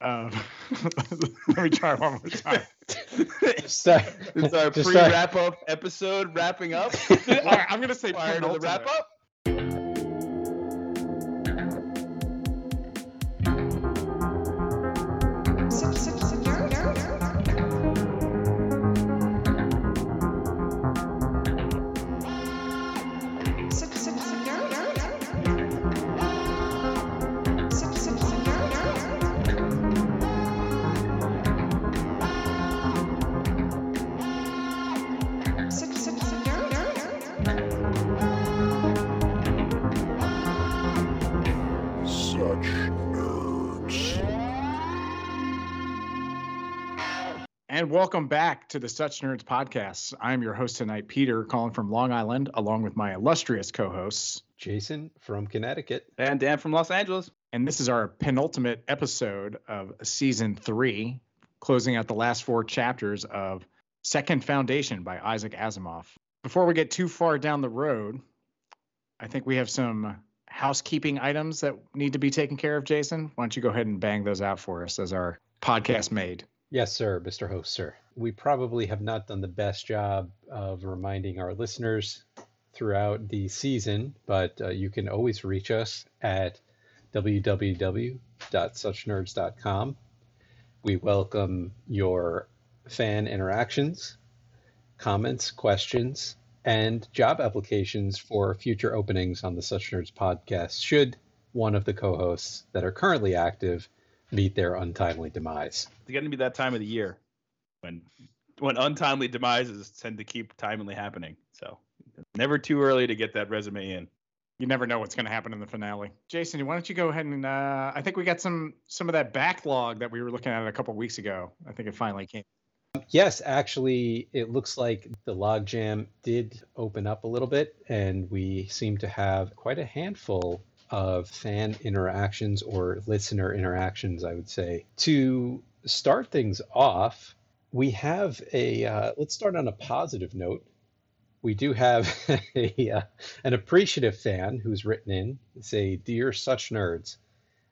Um, let me try one more time. So, It's our pre wrap up episode wrapping up. All right, I'm gonna say Prior to the wrap up. And welcome back to the Such Nerds podcast. I'm your host tonight, Peter, calling from Long Island, along with my illustrious co-hosts. Jason from Connecticut. And Dan from Los Angeles. And this is our penultimate episode of season three, closing out the last four chapters of Second Foundation by Isaac Asimov. Before we get too far down the road, I think we have some housekeeping items that need to be taken care of, Jason. Why don't you go ahead and bang those out for us as our podcast made? Yes, sir, Mr. Host, sir. We probably have not done the best job of reminding our listeners throughout the season, but uh, you can always reach us at www.suchnerds.com. We welcome your fan interactions, comments, questions, and job applications for future openings on the Such Nerds podcast should one of the co-hosts that are currently active meet their untimely demise. It's going to be that time of the year when when untimely demises tend to keep timely happening. So never too early to get that resume in. You never know what's going to happen in the finale. Jason, why don't you go ahead and uh, I think we got some some of that backlog that we were looking at a couple weeks ago. I think it finally came. Yes, actually, it looks like the logjam did open up a little bit, and we seem to have quite a handful of fan interactions or listener interactions, I would say. To start things off, we have a, uh, let's start on a positive note. We do have a, uh, an appreciative fan who's written in, say, Dear Such Nerds,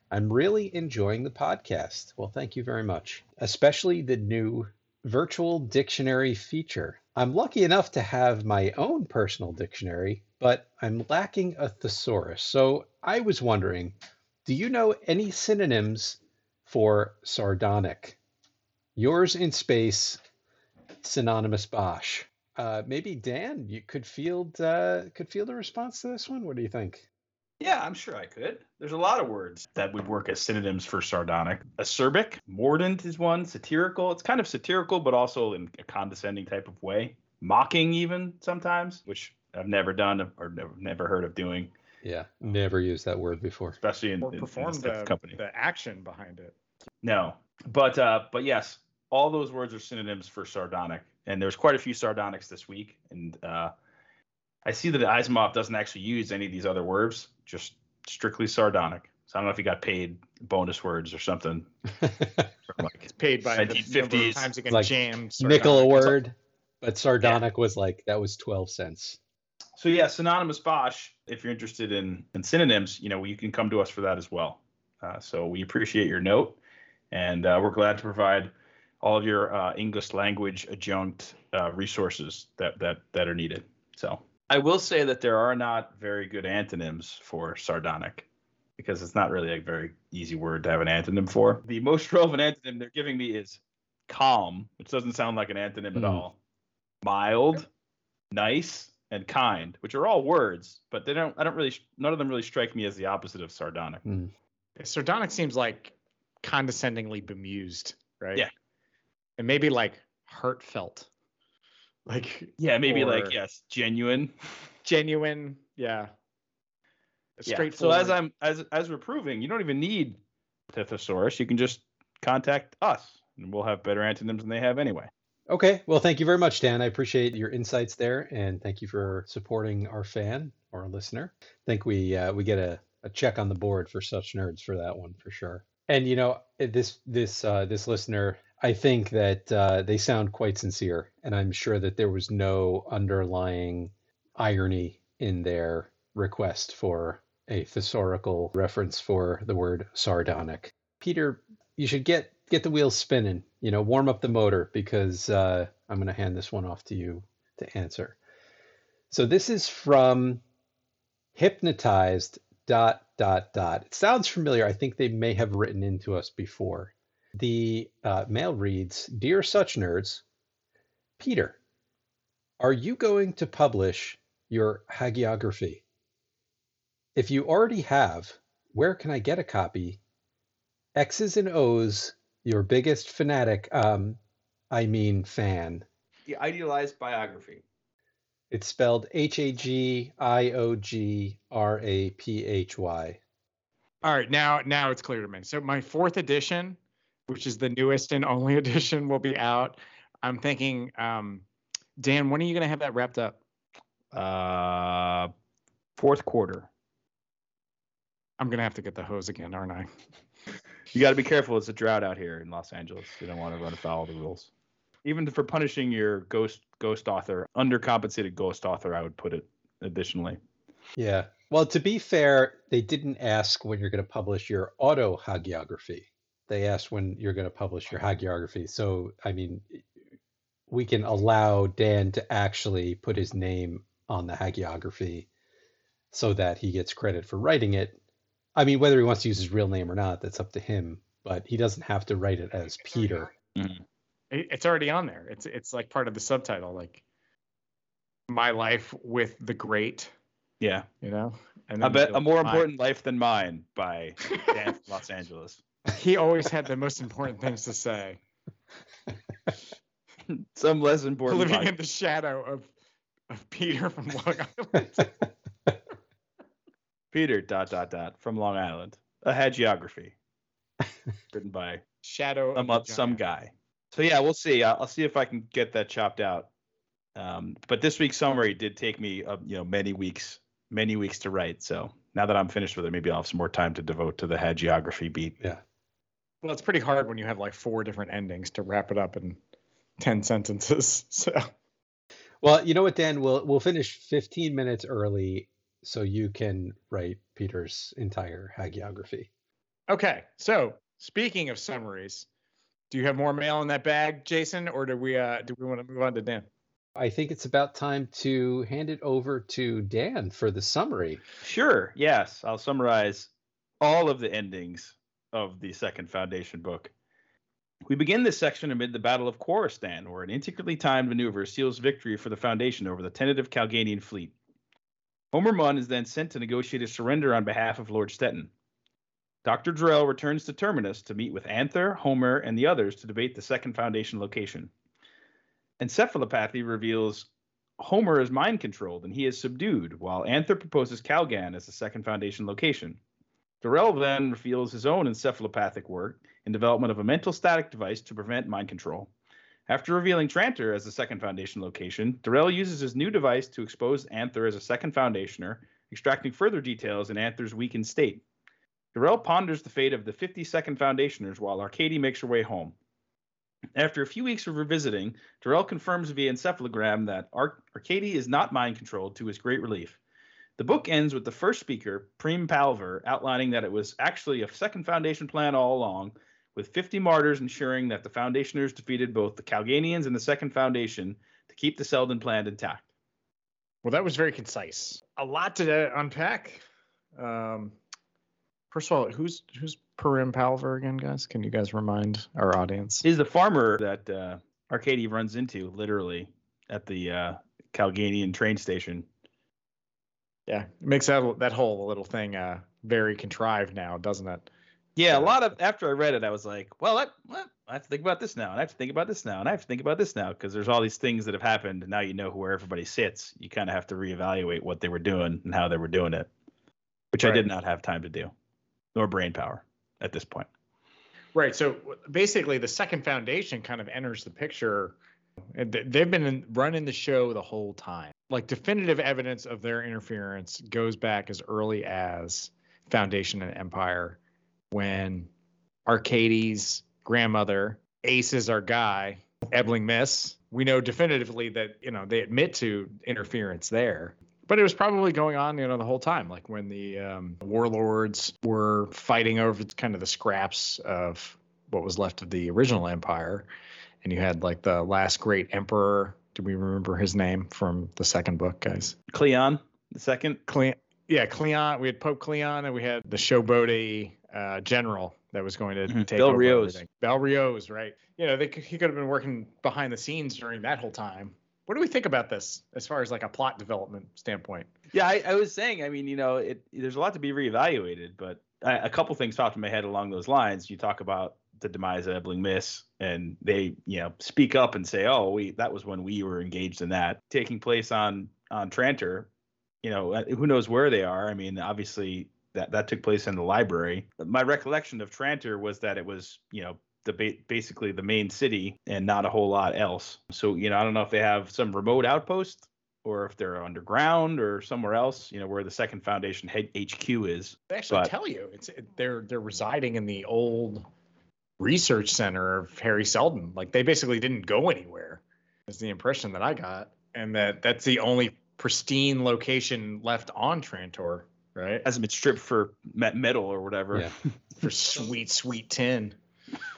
I'm really enjoying the podcast. Well, thank you very much. Especially the new virtual dictionary feature. I'm lucky enough to have my own personal dictionary, but I'm lacking a thesaurus. So I was wondering, do you know any synonyms for sardonic? Yours in space, synonymous Bosch. Uh, maybe Dan, you could field uh, could field a response to this one. What do you think? Yeah, I'm sure I could. There's a lot of words that would work as synonyms for sardonic. Acerbic, mordant is one, satirical. It's kind of satirical, but also in a condescending type of way. Mocking, even sometimes, which I've never done or never, never heard of doing, Yeah, never used that word before. especially in, Or in- in perform this the, company. the action behind it. No, but uh, but yes, all those words are synonyms for sardonic, and there's quite a few sardonics this week, and uh, I see that Asimov doesn't actually use any of these other words, just strictly sardonic. So I don't know if he got paid bonus words or something. Like, It's paid by the number of 1950s. times you can Like jam. Nickel a word, but sardonic was like that was twelve cents. So yeah, synonymous Bosch. If you're interested in in synonyms, you know you can come to us for that as well. Uh, so we appreciate your note, and uh, we're glad to provide all of your uh, English language adjunct uh, resources that that that are needed. So I will say that there are not very good antonyms for sardonic because it's not really a very easy word to have an antonym for. The most relevant antonym they're giving me is calm, which doesn't sound like an antonym at Hmm. all. Mild, nice, and kind, which are all words, but they don't. I don't really. None of them really strike me as the opposite of sardonic. Hmm. Sardonic seems like condescendingly bemused, right? Yeah. And maybe like heartfelt. Like Yeah, maybe like yes, genuine. genuine. Yeah. Yeah. So as I'm as as we're proving, you don't even need the thesaurus. You can just contact us, and we'll have better antonyms than they have anyway. Okay, well, thank you very much, Dan. I appreciate your insights there, and thank you for supporting our fan or listener. I think we uh, we get a, a check on the board for such nerds for that one for sure. And you know, this this uh, this listener, I think that uh, they sound quite sincere, and I'm sure that there was no underlying irony in their request for a thesaurical reference for the word sardonic. Peter, you should get get the wheels spinning. You know, warm up the motor because uh, I'm going to hand this one off to you to answer. So this is from hypnotized dot dot dot. It sounds familiar. I think they may have written into us before. The uh, mail reads, "Dear such nerds, Peter, are you going to publish your hagiography? If you already have, where can I get a copy? X's and O's, your biggest fanatic, um, I mean fan. The idealized biography. It's spelled H A G I O G R A P H Y. All right, now now it's clear to me. So my fourth edition, which is the newest and only edition, will be out. I'm thinking, um, Dan, when are you going to have that wrapped up? Uh, fourth quarter. I'm going to have to get the hose again, aren't I? You got to be careful. It's a drought out here in Los Angeles. You don't want to run afoul of the rules. Even for punishing your ghost ghost author, undercompensated ghost author, I would put it additionally. Yeah. Well, to be fair, they didn't ask when you're going to publish your auto hagiography. They asked when you're going to publish your hagiography. So, I mean, we can allow Dan to actually put his name on the hagiography so that he gets credit for writing it. I mean, whether he wants to use his real name or not, that's up to him. But he doesn't have to write it as Peter. It- It's already on there. It's it's like part of the subtitle, like my life with the great, Yeah. you know. And I then bet you a more go, important life than mine by Dan from Los Angeles. He always had the most important things to say, Some less important. living podcast. in the shadow of of Peter from Long Island. Peter dot dot dot from Long Island. A hagiography written by shadow some of the some guy. So yeah, we'll see. I'll, I'll see if I can get that chopped out. Um, but this week's summary did take me, uh, you know, many weeks, many weeks to write. So now that I'm finished with it, maybe I'll have some more time to devote to the hagiography beat. yeah. Well, it's pretty hard when you have like four different endings to wrap it up in ten sentences. So Well, you know what, Dan? We'll we'll finish 15 minutes early so you can write Peter's entire hagiography. okay. So speaking of summaries, do you have more mail in that bag, Jason, or do we uh do we want to move on to Dan? I think it's about time to hand it over to Dan for the summary. Sure. Yes, I'll summarize all of the endings of the second Foundation book. We begin this section amid the Battle of Khoristan, where an intricately timed maneuver seals victory for the Foundation over the tentative Kalganian fleet. Homir Munn is then sent to negotiate a surrender on behalf of Lord Stettin. Dr. Darell returns to Terminus to meet with Anthor, Homir, and the others to debate the second Foundation location. Encephalopathy reveals Homir is mind controlled and he is subdued, while Anthor proposes Kalgan as the second Foundation location. Darell then reveals his own encephalopathic work in development of a mental static device to prevent mind control. After revealing Trantor as the second Foundation location, Darell uses his new device to expose Anthor as a second Foundationer, extracting further details in Anthor's weakened state. Darell ponders the fate of the 50 second Foundationers while Arkady makes her way home. After a few weeks of revisiting, Darell confirms via encephalogram that Ar- Arkady is not mind controlled to his great relief. The book ends with the first speaker, Preem Palver, outlining that it was actually a second Foundation plan all along, with 50 martyrs ensuring that the Foundationers defeated both the Kalganians and the Second Foundation to keep the Seldon plan intact. Well, that was very concise. A lot to unpack. Um, first of all, who's who's Perim Palver again, guys? Can you guys remind our audience? He's the farmer that uh, Arkady runs into, literally, at the uh, Kalganian train station. Yeah, it makes that that whole little thing uh, very contrived now, doesn't it? Yeah, a lot of after I read it, I was like, well, I, well, I have to think about this now, and I have to think about this now, and I have to think about this now, because there's all these things that have happened, and now you know where everybody sits. You kind of have to reevaluate what they were doing and how they were doing it, which I did not have time to do, nor brain power at this point. Right. So basically, the second foundation kind of enters the picture. They've been running the show the whole time. Like definitive evidence of their interference goes back as early as Foundation and Empire, when Arkady's grandmother, Ace is our guy, Ebling Mis. We know definitively that you know they admit to interference there. But it was probably going on, you know, the whole time. Like when the um, warlords were fighting over kind of the scraps of what was left of the original empire, and you had like the last great emperor. Do we remember his name from the second book, guys? Cleon, the second. Cleon. Yeah, Cleon. We had Pope Cleon, and we had the showboaty uh, general that was going to Mhm. take Bel over Rios. everything. Bel Riose, right? You know, they, could- he could have been working behind the scenes during that whole time. What do we think about this, as far as like a plot development standpoint? Yeah, I, I was saying. I mean, you know, it there's a lot to be reevaluated, but I, a couple things popped in my head along those lines. You talk about the demise of Ebling Mis, and they, you know, speak up and say, "Oh, we that was when we were engaged in that taking place on on Trantor." You know, uh, who knows where they are? I mean, obviously that that took place in the library. My recollection of Trantor was that it was, you know, the ba- basically the main city and not a whole lot else. So, you know, I don't know if they have some remote outpost or if they're underground or somewhere else, you know, where the Second Foundation head HQ is. They actually But- tell you it's it, they're they're residing in the old research center of Hari Seldon. Like they basically didn't go anywhere. Is the impression that I got, and that that's the only pristine location left on Trantor, right? Hasn't been stripped for metal or whatever. Yeah. For sweet sweet tin.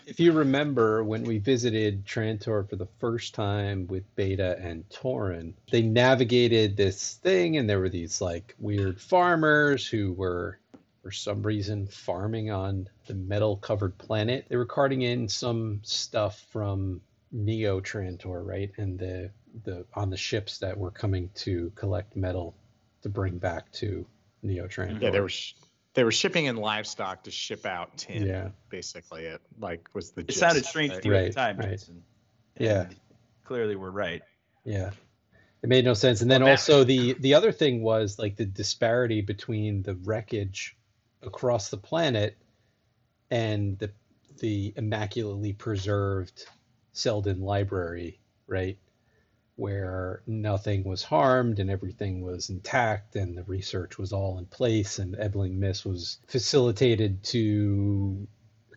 If you remember when we visited Trantor for the first time with Bayta and Toran, they navigated this thing and there were these like weird farmers who were for some reason farming on the metal covered planet. They were carting in some stuff from Neo Trantor, right? And the the on the ships that were coming to collect metal to bring back to Neo Trantor. Yeah, they were sh- they were shipping in livestock to ship out tin. Yeah. basically it like was the. It gist, sounded strange right? to you at the time, right. Jason. Yeah. Clearly we're right. Yeah. It made no sense. And then Well, also the the other thing was like the disparity between the wreckage across the planet and the the immaculately preserved Seldon library, right? Where nothing was harmed and everything was intact and the research was all in place and Ebling Mis was facilitated to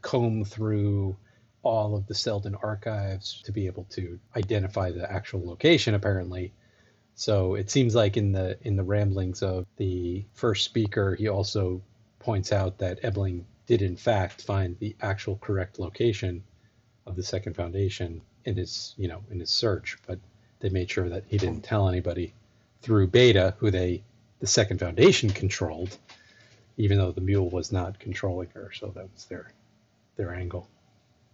comb through all of the Seldon archives to be able to identify the actual location apparently. So it seems like in the in the ramblings of the first speaker, he also points out that Ebling did in fact find the actual correct location of the second foundation in his you know in his search, but they made sure that he didn't tell anybody through Bayta, who they the second foundation controlled, even though the mule was not controlling her. So that was their their angle.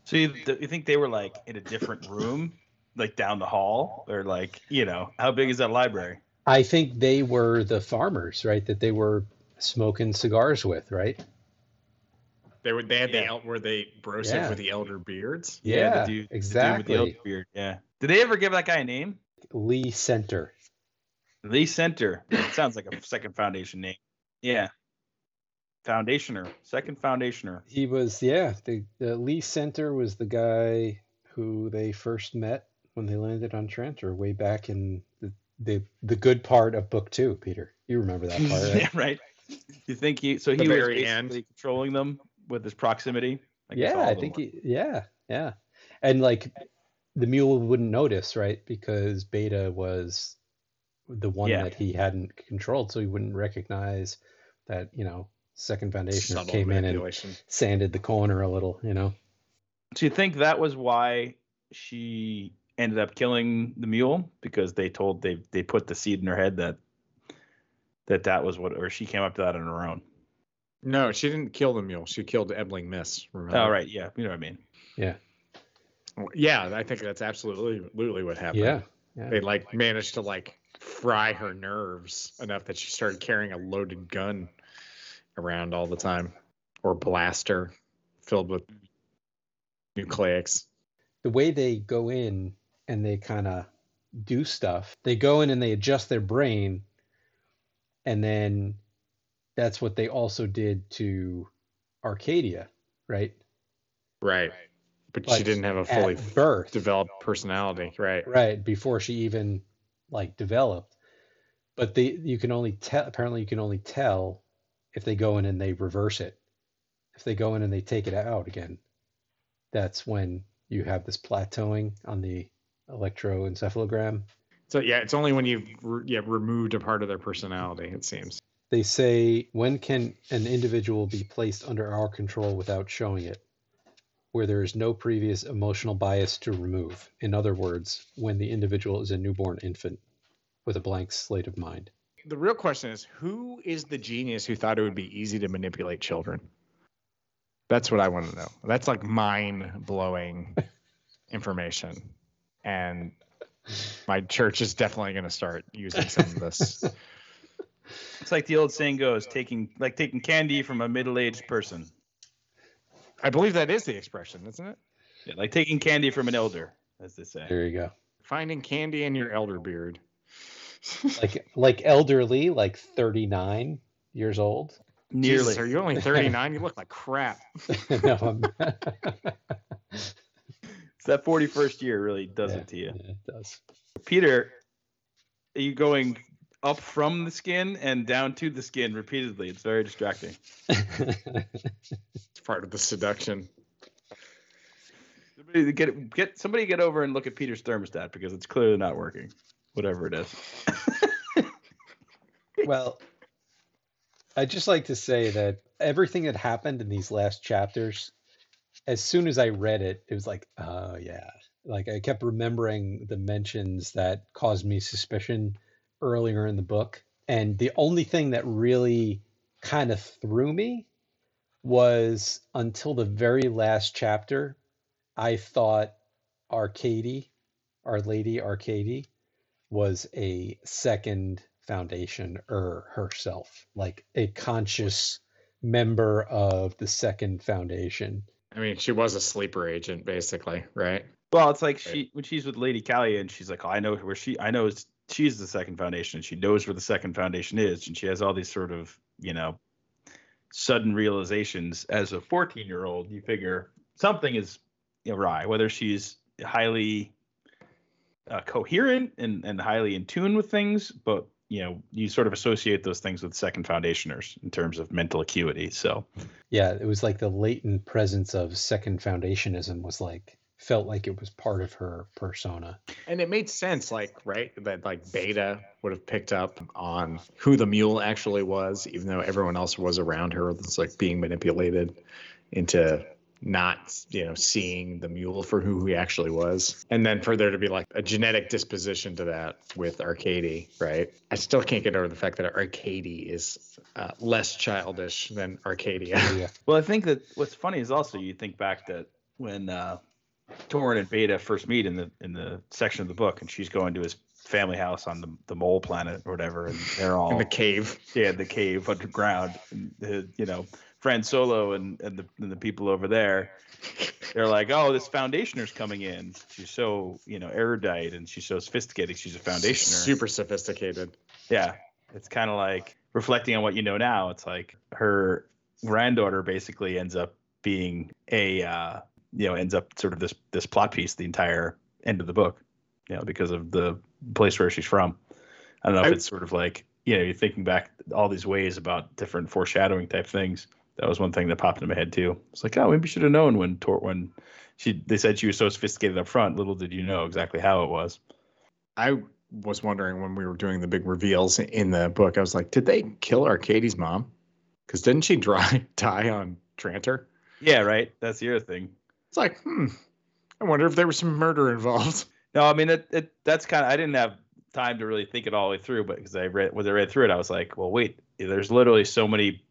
So you, you think they were like in a different room, like down the hall, or like you know how big is that library? I think they were the farmers, right? That they were smoking cigars with, right? They were they had the Yeah. el- were they brosive Yeah. with the elder beards. Yeah, the dude, the dude with exactly. the elk beard. Yeah. Did they ever give that guy a name? Lee Senter. Lee Senter. That sounds like a second foundation name. Yeah. Foundationer. Second foundationer. He was, yeah, the, the Lee Senter was the guy who they first met when they landed on Trantor way back in the, the the good part of book two, Peter. You remember that part, right? yeah, right. You think he so The he was very basically end. controlling them with his proximity? I guess yeah, I think he, yeah, yeah. And like the mule wouldn't notice, right? Because Bayta was the one Yeah. that he hadn't controlled, so he wouldn't recognize that, you know, second foundation Subtle came in and sanded the corner a little, you know. Do you think that was why she ended up killing the mule because they told they they put the seed in her head that that that was what or she came up to that on her own. No, she didn't kill the mule. She killed Ebling Mis. Remember? Oh right, yeah, you know what I mean. Yeah, I think that's absolutely absolutely what happened. Yeah. Yeah. They like managed to like fry her nerves enough that she started carrying a loaded gun around all the time, or blaster filled with nucleics. the way they go in and they kind of do stuff, they go in and they adjust their brain, and then that's what they also did to Arcadia, right? Right. But she didn't have a fully birth, developed personality. Right. right before she even like developed. But they you can only tell. Apparently, you can only tell if they go in and they reverse it. If they go in and they take it out again, that's when you have this plateauing on the electroencephalogram. So yeah, it's only when you've re- yeah removed a part of their personality. It seems. They say, when can an individual be placed under our control without showing it? Where there is no previous emotional bias to remove. In other words, when the individual is a newborn infant with a blank slate of mind. The real question is who is the genius who thought it would be easy to manipulate children? That's what I want to know. That's like mind blowing information. And my church is definitely going to start using some of this. It's like the old saying goes, taking like taking candy from a middle-aged person. I believe that is the expression, isn't it? Yeah, like taking candy from an elder, as they say. There you go. Finding candy in your elder beard. Like like elderly, like 39 years old. Nearly. Jesus, are you only 39? you look like crap. no, I'm, It's that 41st year really does Yeah. it to you. Yeah, it does. Peter, are you going up from the skin and down to the skin repeatedly? It's very distracting. It's part of the seduction. Somebody get get somebody get over and look at Peter's thermostat because it's clearly not working. Whatever it is. well, I'd just like to say that everything that happened in these last chapters, as soon as I read it, it was like, oh yeah. Like I kept remembering the mentions that caused me suspicion earlier in the book. And the only thing that really kind of threw me was until the very last chapter, I thought Arkady, Our Lady Arkady, was a second foundation or herself, like a conscious member of the second foundation. I mean, she was a sleeper agent, basically, right? Well, it's like she when she's with Lady Callia and she's like, oh, I know where she I know she's the second foundation. and She knows where the second foundation is, and she has all these sort of you know sudden realizations. As a 14 year old, you figure something is awry. Whether she's highly uh, coherent and and highly in tune with things, but you know you sort of associate those things with second foundationers in terms of mental acuity. So Yeah, it was like the latent presence of second foundationism was like felt like it was part of her persona. And it made sense, like, right, that like Bayta would have picked up on who the mule actually was, even though everyone else was around her that's like being manipulated into not, you know, seeing the mule for who he actually was. And then for there to be like a genetic disposition to that with Arkady, right? I still can't get over the fact that Arkady is uh, less childish than Arcadia. Yeah. Well, I think that what's funny is also you think back that when uh, Toran and Bayta first meet in the in the section of the book, and she's going to his family house on the, the mole planet or whatever, and they're all in the cave. yeah the cave underground, and the, you know Fran Solo and and the and the people over there, they're like, oh, this foundationer's coming in. She's so you know erudite and she's so sophisticated. She's a foundationer. Super sophisticated. Yeah, it's kind of like reflecting on what you know now. It's like her granddaughter basically ends up being a uh, you know ends up sort of this this plot piece the entire end of the book, you know, because of the place where she's from. I don't know if I- it's sort of like you know you're thinking back all these ways about different foreshadowing type things. That was one thing that popped in my head too. It's like, oh, maybe you should have known when Tor when she they said she was so sophisticated up front. Little did you know exactly how it was. I was wondering when we were doing the big reveals in the book, I was like, did they kill Arkady's mom? Because didn't she dry, die on Trantor? Yeah, right. That's the other thing. Like, hmm, I wonder if there was some murder involved. No, I mean it, it that's kind of I didn't have time to really think it all the way through, but because I read when I read through it, I was like, well, wait, there's literally so many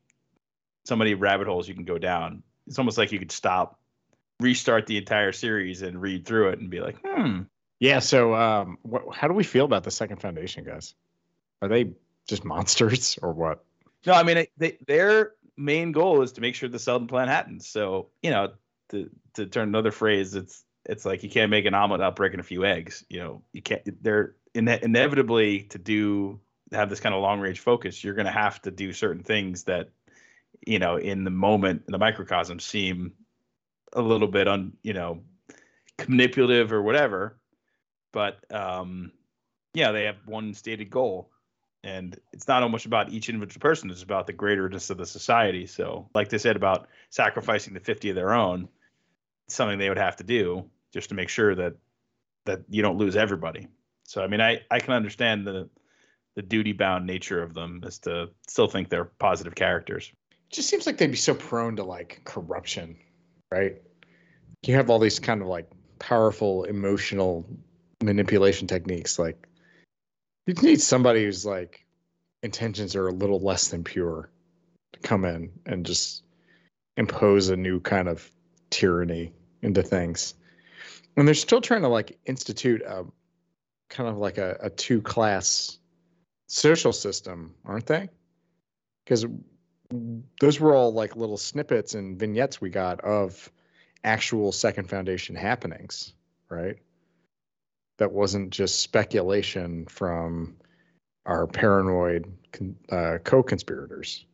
so many rabbit holes you can go down. It's almost like you could stop, restart the entire series and read through it and be like, hmm. Yeah. So, um, what, how do we feel about the second foundation guys? Are they just monsters or what? No, I mean they, their main goal is to make sure the Seldon plan happens. So you know, to to turn another phrase, it's it's like you can't make an omelet without breaking a few eggs. You know, you can't. They're ine- inevitably to do have this kind of long range focus. You're going to have to do certain things that you know in the moment in the microcosm seem a little bit on you know manipulative or whatever but um yeah they have one stated goal and it's not much about each individual person it's about the greaterness of the society so like they said about sacrificing the 50 of their own something they would have to do just to make sure that that you don't lose everybody so i mean i i can understand the the duty bound nature of them is to still think they're positive characters It just seems like they'd be so prone to like corruption, right? you have all these kind of like powerful emotional manipulation techniques. Like you need somebody who's like intentions are a little less than pure to come in and just impose a new kind of tyranny into things. And they're still trying to like institute a kind of like a, a two class social system, aren't they? Because those were all like little snippets and vignettes we got of actual second foundation happenings, right? That wasn't just speculation from our paranoid uh, co-conspirators.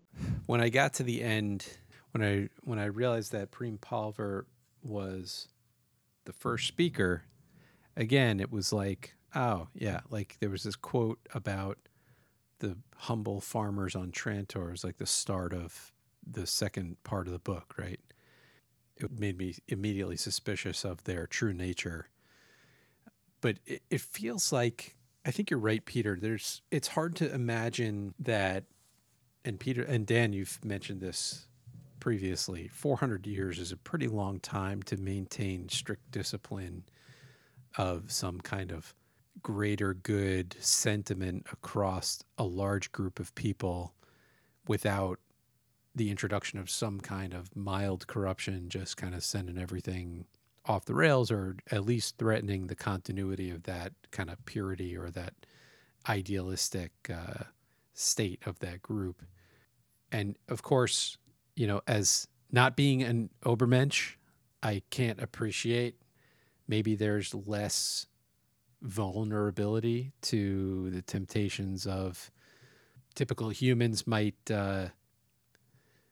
When I got to the end, when I when I realized that Preem Palver was the first speaker, again, it was like, oh yeah, like there was this quote about the humble farmers on Trantor is like the start of the second part of the book, right? It made me immediately suspicious of their true nature. But it, it feels like I think you're right, Peter. There's it's hard to imagine that and Peter and Dan, you've mentioned this previously. 400 years is a pretty long time to maintain strict discipline of some kind of greater good sentiment across a large group of people without the introduction of some kind of mild corruption, just kind of sending everything off the rails or at least threatening the continuity of that kind of purity or that idealistic uh, state of that group. And of course, you know, as not being an Ubermensch, I can't appreciate maybe there's less vulnerability to the temptations of typical humans might uh,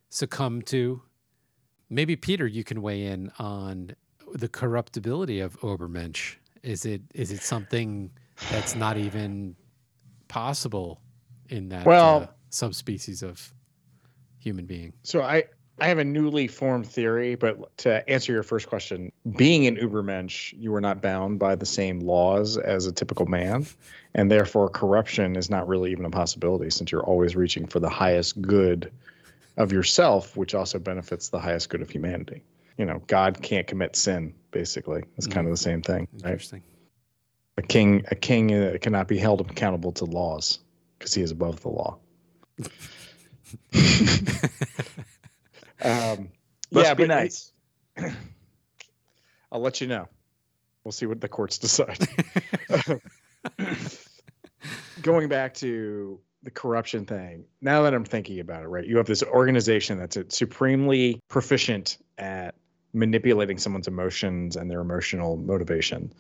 succumb to. Maybe Peter, you can weigh in on the corruptibility of Ubermensch. Is it is it something that's not even possible in that well, uh, subspecies of human being? So I I have a newly formed theory, but to answer your first question, being an Ubermensch, you are not bound by the same laws as a typical man, and therefore corruption is not really even a possibility since you're always reaching for the highest good of yourself, which also benefits the highest good of humanity. You know, God can't commit sin. Basically, it's mm. kind of the same thing. Interesting. Right? A king, a king uh, cannot be held accountable to laws because he is above the law. Um, yeah, be nice. I'll let you know. We'll see what the courts decide. Going back to the corruption thing, now that I'm thinking about it, right? You have this organization that's supremely proficient at manipulating someone's emotions and their emotional motivation.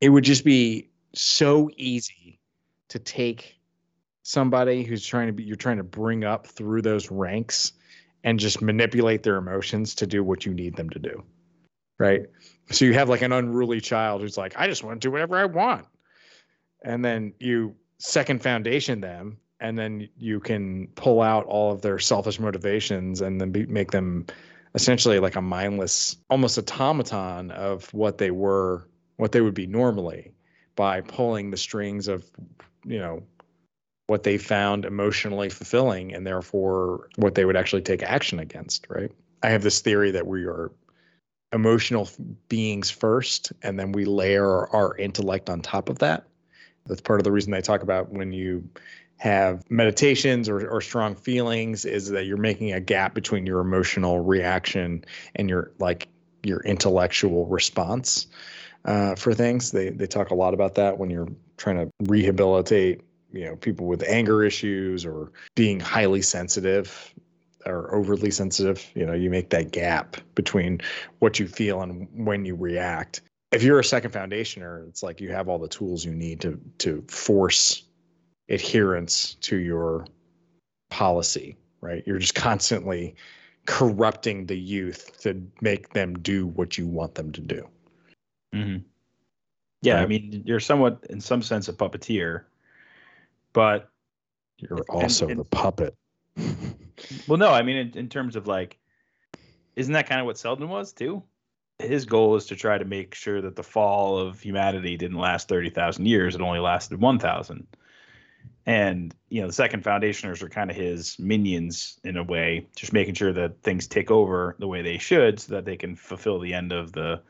It would just be so easy to take somebody who's trying to be you're trying to bring up through those ranks and just manipulate their emotions to do what you need them to do. Right. So you have like an unruly child who's like, I just want to do whatever I want. And then you second foundation them, and then you can pull out all of their selfish motivations and then be, make them essentially like a mindless, almost automaton of what they were, what they would be normally by pulling the strings of, you know, what they found emotionally fulfilling and therefore what they would actually take action against, right? I have this theory that we are emotional beings first and then we layer our intellect on top of that. That's part of the reason they talk about when you have meditations or, or strong feelings is that you're making a gap between your emotional reaction and your like your intellectual response uh, for things. They they talk a lot about that when you're trying to rehabilitate you know people with anger issues or being highly sensitive or overly sensitive you know you make that gap between what you feel and when you react if you're a second foundationer it's like you have all the tools you need to to force adherence to your policy right you're just constantly corrupting the youth to make them do what you want them to do mm-hmm. yeah right? i mean you're somewhat in some sense a puppeteer but you're also and, and, the puppet. well, no, I mean in, in terms of like, isn't that kind of what Seldon was too? His goal is to try to make sure that the fall of humanity didn't last thirty thousand years; it only lasted one thousand. And you know, the second foundationers are kind of his minions in a way, just making sure that things take over the way they should, so that they can fulfill the end of the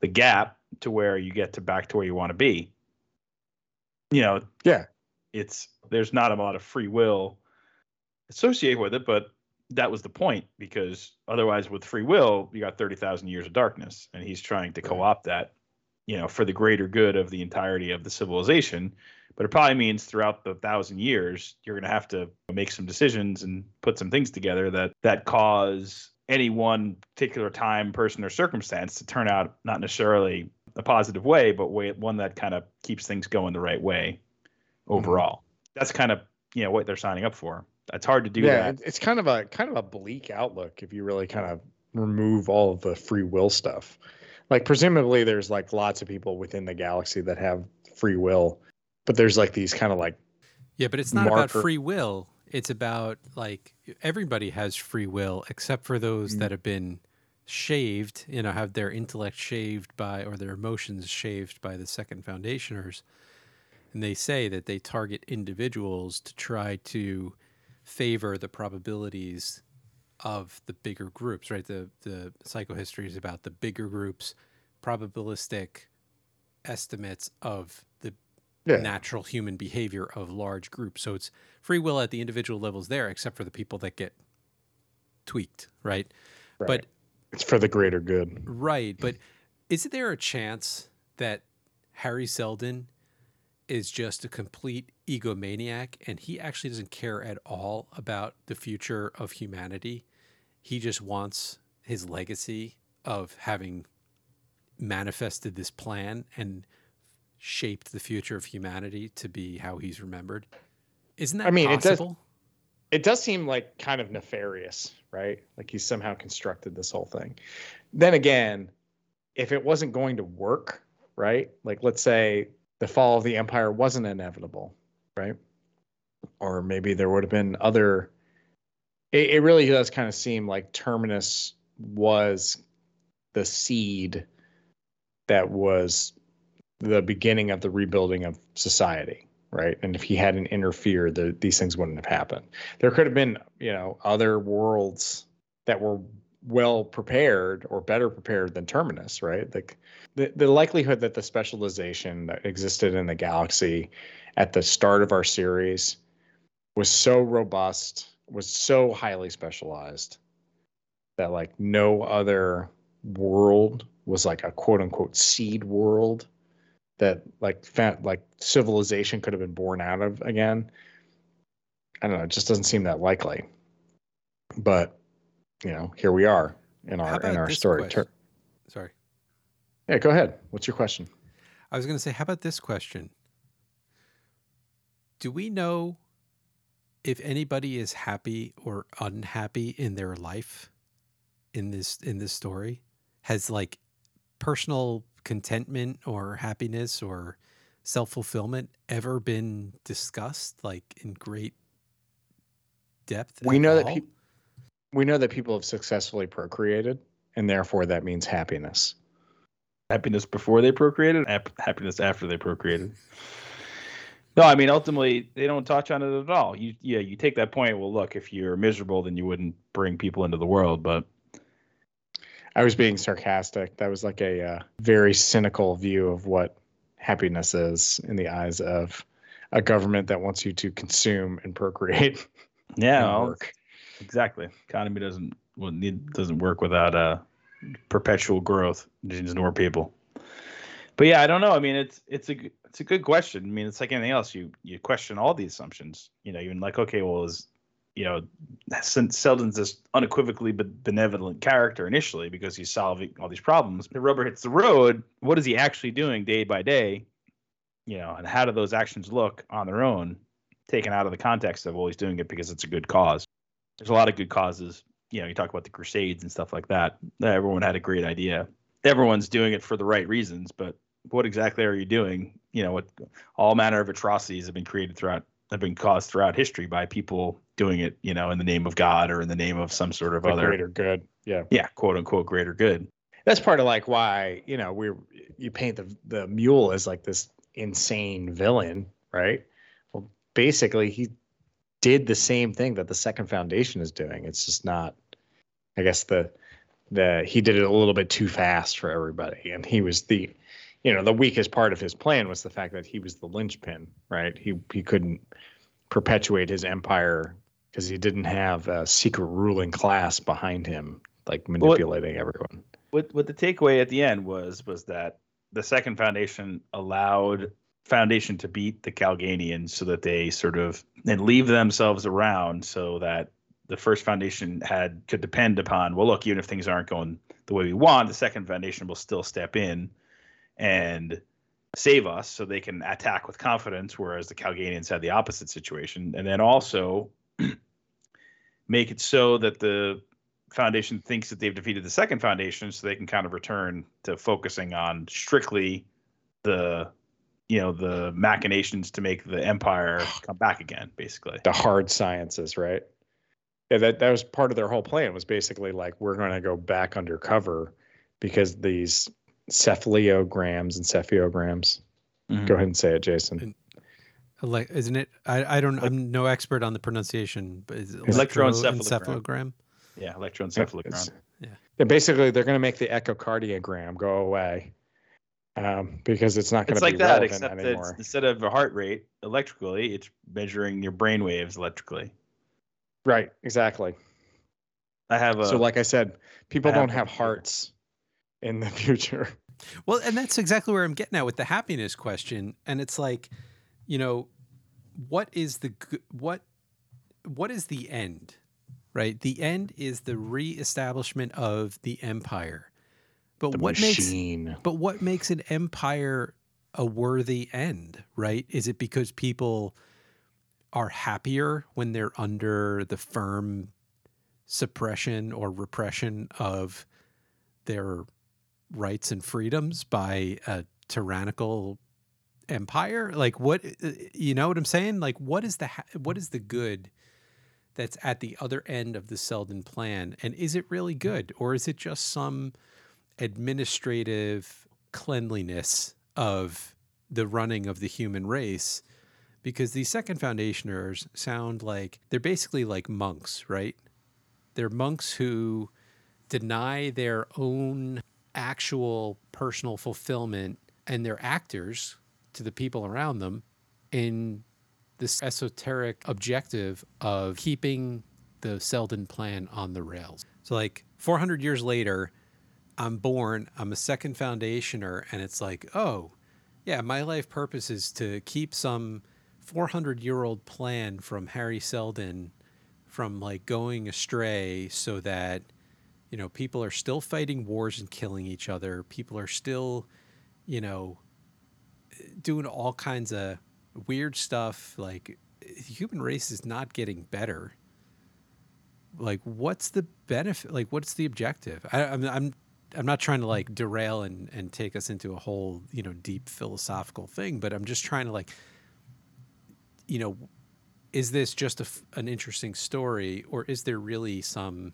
the gap to where you get to back to where you want to be. You know, Yeah. It's there's not a lot of free will associated with it, but that was the point because otherwise, with free will, you got thirty thousand years of darkness, and he's trying to co-opt that, you know, for the greater good of the entirety of the civilization. But it probably means throughout the thousand years, you're going to have to make some decisions and put some things together that that cause any one particular time, person, or circumstance to turn out not necessarily a positive way, but way one that kind of keeps things going the right way overall. That's kind of you know what they're signing up for. It's hard to do yeah, that. it's kind of a kind of a bleak outlook if you really kind of remove all of the free will stuff. Like presumably there's like lots of people within the galaxy that have free will, but there's like these kind of like Yeah, but it's not about free will. It's about like everybody has free will except for those Mm. that have been shaved, you know, have their intellect shaved by or their emotions shaved by the second foundationers. And they say that they target individuals to try to favor the probabilities of the bigger groups, right? The the psychohistory is about the bigger groups, probabilistic estimates of the yeah, natural human behavior of large groups. So it's free will at the individual levels there, except for the people that get tweaked, right? right. But it's for the greater good. right, but is there a chance that Hari Seldon is just a complete egomaniac and he actually doesn't care at all about the future of humanity? He just wants his legacy of having manifested this plan and shaped the future of humanity to be how he's remembered. Isn't that I mean, it does- It does seem like kind of nefarious, right? Like he's somehow constructed this whole thing. Then again, if it wasn't going to work, right? Like let's say the fall of the empire wasn't inevitable, right? Or maybe there would have been other it, it really does kind of seem like Terminus was the seed that was the beginning of the rebuilding of society, right? And if he hadn't interfered, the, these things wouldn't have happened. There could have been, you know, other worlds that were well prepared or better prepared than Terminus, right? Like the, the likelihood that the specialization that existed in the galaxy at the start of our series was so robust, was so highly specialized that like no other world was like a quote unquote seed world that like fa- like civilization could have been born out of again. I don't know. It just doesn't seem that likely. But you know, here we are in our in our story. Tur- Sorry. Yeah, go ahead. What's your question? I was going to say, how about this question? Do we know if anybody is happy or unhappy in their life in this in this story? Has like personal contentment or happiness or self-fulfillment ever been discussed like in great depth? We know that all? We know that people have successfully procreated, and therefore that means happiness. happiness before they procreated, hap- happiness after they procreated. No, I mean ultimately they don't touch on it at all. You yeah, you take that point. Well, look, if you're miserable, then you wouldn't bring people into the world. But I was being sarcastic. That was like a uh, very cynical view of what happiness is in the eyes of a government that wants you to consume and procreate. yeah, and well. Exactly. Economy doesn't well, need, doesn't work without uh perpetual growth. Needs more people. But yeah, I don't know. I mean, it's it's a it's a good question. I mean, it's like anything else. You you question all the assumptions. You know, even like okay, well, is you know, since Seldon's this unequivocally be- benevolent character initially because he's solving all these problems. The rubber hits the road. What is he actually doing day by day? You know, and how do those actions look on their own, taken out of the context of well, he's doing it because it's a good cause. There's a lot of good causes. You know, you talk about the Crusades and stuff like that. Everyone had a great idea. Everyone's doing it for the right reasons, but what exactly are you doing? You know, what all manner of atrocities have been created throughout have been caused throughout history by people doing it, you know, in the name of God or in the name of some sort of The other greater good. Yeah. yeah, quote unquote greater good. That's part of like why, you know, we're you paint the the mule as like this insane villain, right? Well, basically he did the same thing that the second foundation is doing. It's just not I guess the the he did it a little bit too fast for everybody. And he was the you know the weakest part of his plan was the fact that he was the linchpin right? He he couldn't perpetuate his empire because he didn't have a secret ruling class behind him like manipulating everyone. what what the takeaway at the end was was that the second foundation allowed foundation to beat the Kalganians so that they sort of and leave themselves around so that the first foundation had could depend upon well look even if things aren't going the way we want the second foundation will still step in and save us so they can attack with confidence whereas the Kalganians had the opposite situation. And then also make it so that the foundation thinks that they've defeated the second foundation so they can kind of return to focusing on strictly the you know the machinations to make the empire come back again basically the hard sciences right yeah that, that was part of their whole plan was basically like we're going to go back undercover because these cephalograms and cephalograms Mhm. go ahead and say it jason Ele- isn't it? I, I don't. I'm no expert on the pronunciation, but is it Electroencephalogram. electroencephalogram? yeah electroencephalogram It's- Yeah. yeah, basically they're going to make the echocardiogram go away um, because it's not going it's to like be that relevant except anymore it's, instead of a heart rate electrically it's measuring your brain waves electrically right exactly i have a so like i said people I don't a have hearts in the future Well, and that's exactly where I'm getting at with the happiness question. And it's like, you know, what is the what what is the end? Right? The end is the reestablishment of the empire. But the what machine. makes but what makes an empire a worthy end, right? Is it because people are happier when they're under the firm suppression or repression of their rights and freedoms by a tyrannical empire? Like what you know what i'm saying? Like what is the what is the good that's at the other end of the Seldon plan? And is it really good? Or is it just some administrative cleanliness of the running of the human race because these second foundationers sound like they're basically like monks right they're monks who deny their own actual personal fulfillment and they're actors to the people around them in this esoteric objective of keeping the Seldon plan on the rails. So, like 400 years later, I'm born, I'm a second foundationer, and it's like, oh, yeah, my life purpose is to keep some 400 year old plan from Hari Seldon from like going astray so that you know people are still fighting wars and killing each other. People are still you know doing all kinds of weird stuff. Like the human race is not getting better. Like what's the benefit like what's the objective? I, I'm, I'm i'm not trying to like derail and and take us into a whole you know deep philosophical thing but i'm just trying to like you know is this just a an interesting story or is there really some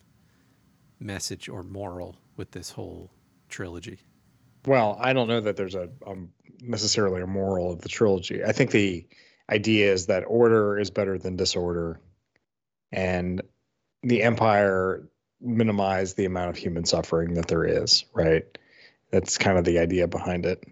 message or moral with this whole trilogy Well, I don't know that there's a um, necessarily a moral of the trilogy. I think the idea is that order is better than disorder, and the empire minimize the amount of human suffering that there is. Right. That's kind of the idea behind it.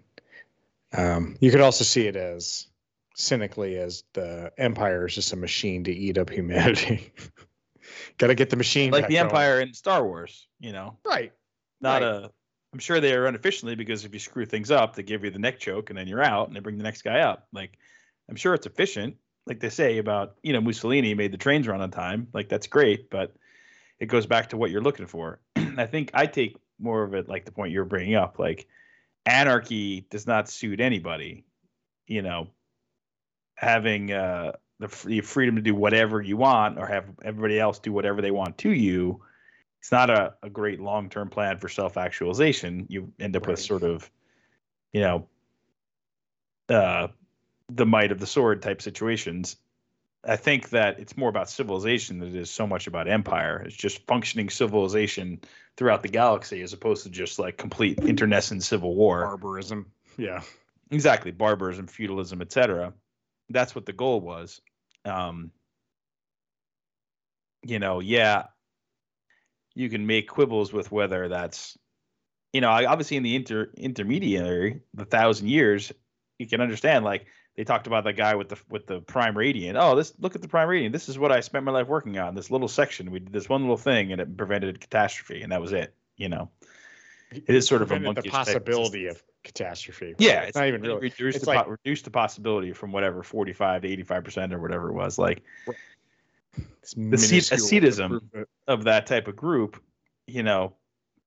Um, you could also see it as cynically as the empire is just a machine to eat up humanity. Got to get the machine like the going. empire in star wars you know right? not Right. a i'm sure they are efficiently because if you screw things up they give you the neck choke and then you're out and they bring the next guy up like i'm sure it's efficient like they say about you know mussolini made the trains run on time like that's great but it goes back to what you're looking for. I think i take more of it like the point you're bringing up like anarchy does not suit anybody you know. Having uh the, f- the freedom to do whatever you want or have everybody else do whatever they want to you it's not a, a great long-term plan for self-actualization. You end up with sort of you know uh the might of the sword type situations i think that it's more about civilization than it is so much about empire. It's just functioning civilization throughout the galaxy as opposed to just like complete internecine civil war. Barbarism. Yeah. exactly. Barbarism feudalism etc that's what the goal was. Um, you know, yeah, you can make quibbles with whether that's, you know, obviously in the inter intermediary, the thousand years, you can understand like they talked about the guy with the with the prime radiant. Oh, this look at the prime radiant. This is what I spent my life working on. This little section. We did this one little thing, and it prevented catastrophe, and that was it. You know, it is sort of a the monkish type of possibility of catastrophe. Yeah, it's not even really. reduced the, like- po- reduced the possibility from whatever forty five to eighty five percent or whatever it was. Like It's ascet- ascetism. of that type of group, you know,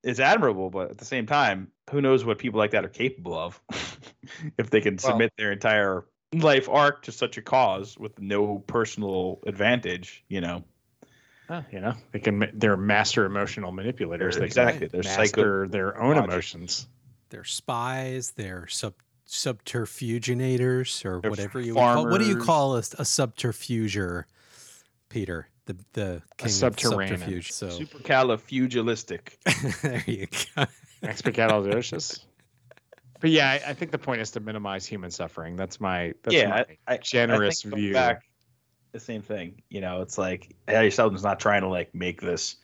is admirable, but at the same time, who knows what people like that are capable of if they can Well- submit their entire life arc to such a cause with no personal advantage, you know. Huh, you know, they can. They're master emotional manipulators. They're- They exactly, Can they're master their own psycho- emotions. They're spies. They're sub subterfuginators or They're whatever you would call. What do you call a, a subterfuger, Peter? The the king of subterranean. subterfuge. So Supercalifragilistic. there you go. Expectatorocious. But yeah, I, I think the point is to minimize human suffering. That's my. That's yeah, my I, generous I view. Back, the same thing, you know. It's like Hari Seldon's not trying to like make this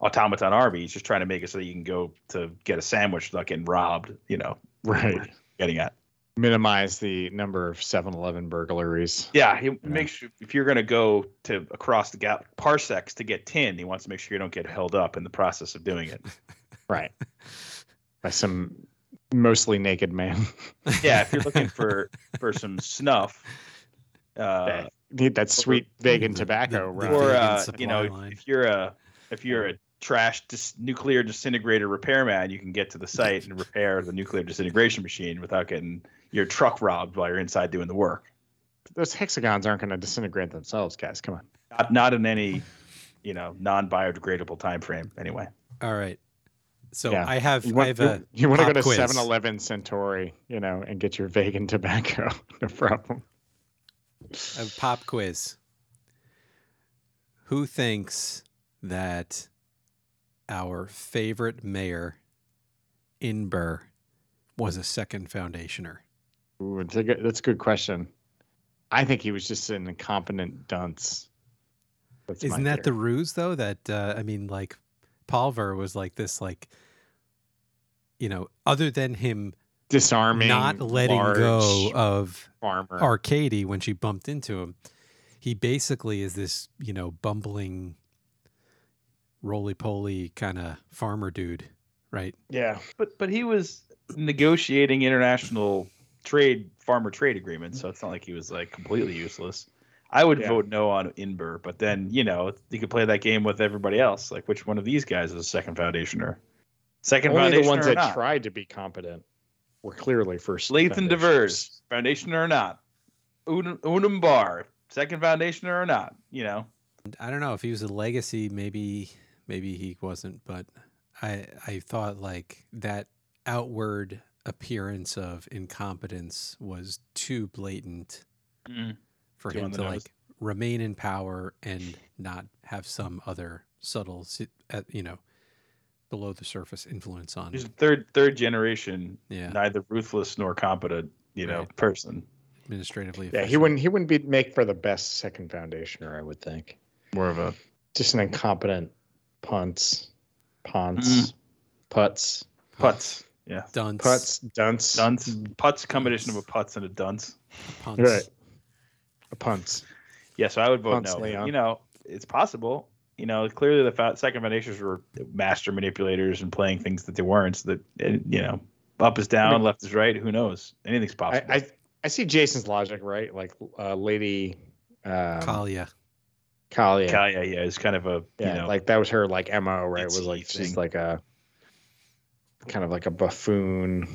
automaton army. He's just trying to make it so that you can go to get a sandwich without getting robbed. You know, right. getting at. Minimize the number of 7-Eleven burglaries. Yeah, he makes sure if you're going to go to across the gap parsecs to get tin, he wants to make sure you don't get held up in the process of doing it. Right. By some mostly naked man. Yeah, if you're looking for for some snuff, uh, Need that sweet vegan the- tobacco, the- right? or uh, you know, line. if you're a if you're a trash dis- nuclear disintegrator repairman, you can get to the site and repair the nuclear disintegration machine without getting your truck robbed while you're inside doing the work. Those hexagons aren't going to disintegrate themselves, guys. Come on. Not, not in any, you know, non-biodegradable time frame. Anyway, All right. So Yeah. I have You I want, have a you, want to go to quiz. 7 Eleven Centauri, you know, and get your vegan tobacco. no problem. a pop quiz. Who thinks that our favorite mayor, Indbur was a second foundationer? Ooh, it's a good, that's a good question. I think he was just an incompetent dunce. That's Isn't that the ruse though? That uh, I mean, like Palver was like this, like you know, other than him disarming, not letting go of farmer? Arkady when she bumped into him, he basically is this, you know, bumbling, roly poly kind of farmer dude, right? yeah, but but he was negotiating international trade farmer trade agreements, so it's not like he was like completely useless. I would Yeah. vote no on Indbur, but then you know you could play that game with everybody else. Like which one of these guys is a second foundationer? Second only foundationer the ones or that not? tried to be competent were clearly first. Lathan foundationers. Devers, foundationer or not? Onum, Onum Barr, second foundationer or not? You know, I don't know if he was a legacy, maybe maybe he wasn't, but I I thought like that outward appearance of incompetence was too blatant mm. For him on the to nose. like remain in power and not have some other subtle, uh, you know, below the surface influence on. he's a third third generation, Yeah, neither ruthless nor competent, you know, Right. person. administratively. Yeah, he wouldn't. He wouldn't be make for the best second foundationer. I would think. More of a Just an incompetent punts, ponce, putts, putz. Yeah, Dunce, putts, dunce, dunce. Putz combination of a putz and a dunce. punts. Right. A punts. Yeah, so I would vote Ponce no. Leon. You know, it's possible. You know, clearly the second foundationers were master manipulators and playing things that they weren't. So that and, you know, up is down, I mean- left is right. Who knows? Anything's possible. I I see Jason's logic, right? Like uh, Lady um, Callia. Callia. Callia, yeah, is kind of a yeah, you know, like that was her like mo, right? It was like thing. just like a kind of like a buffoon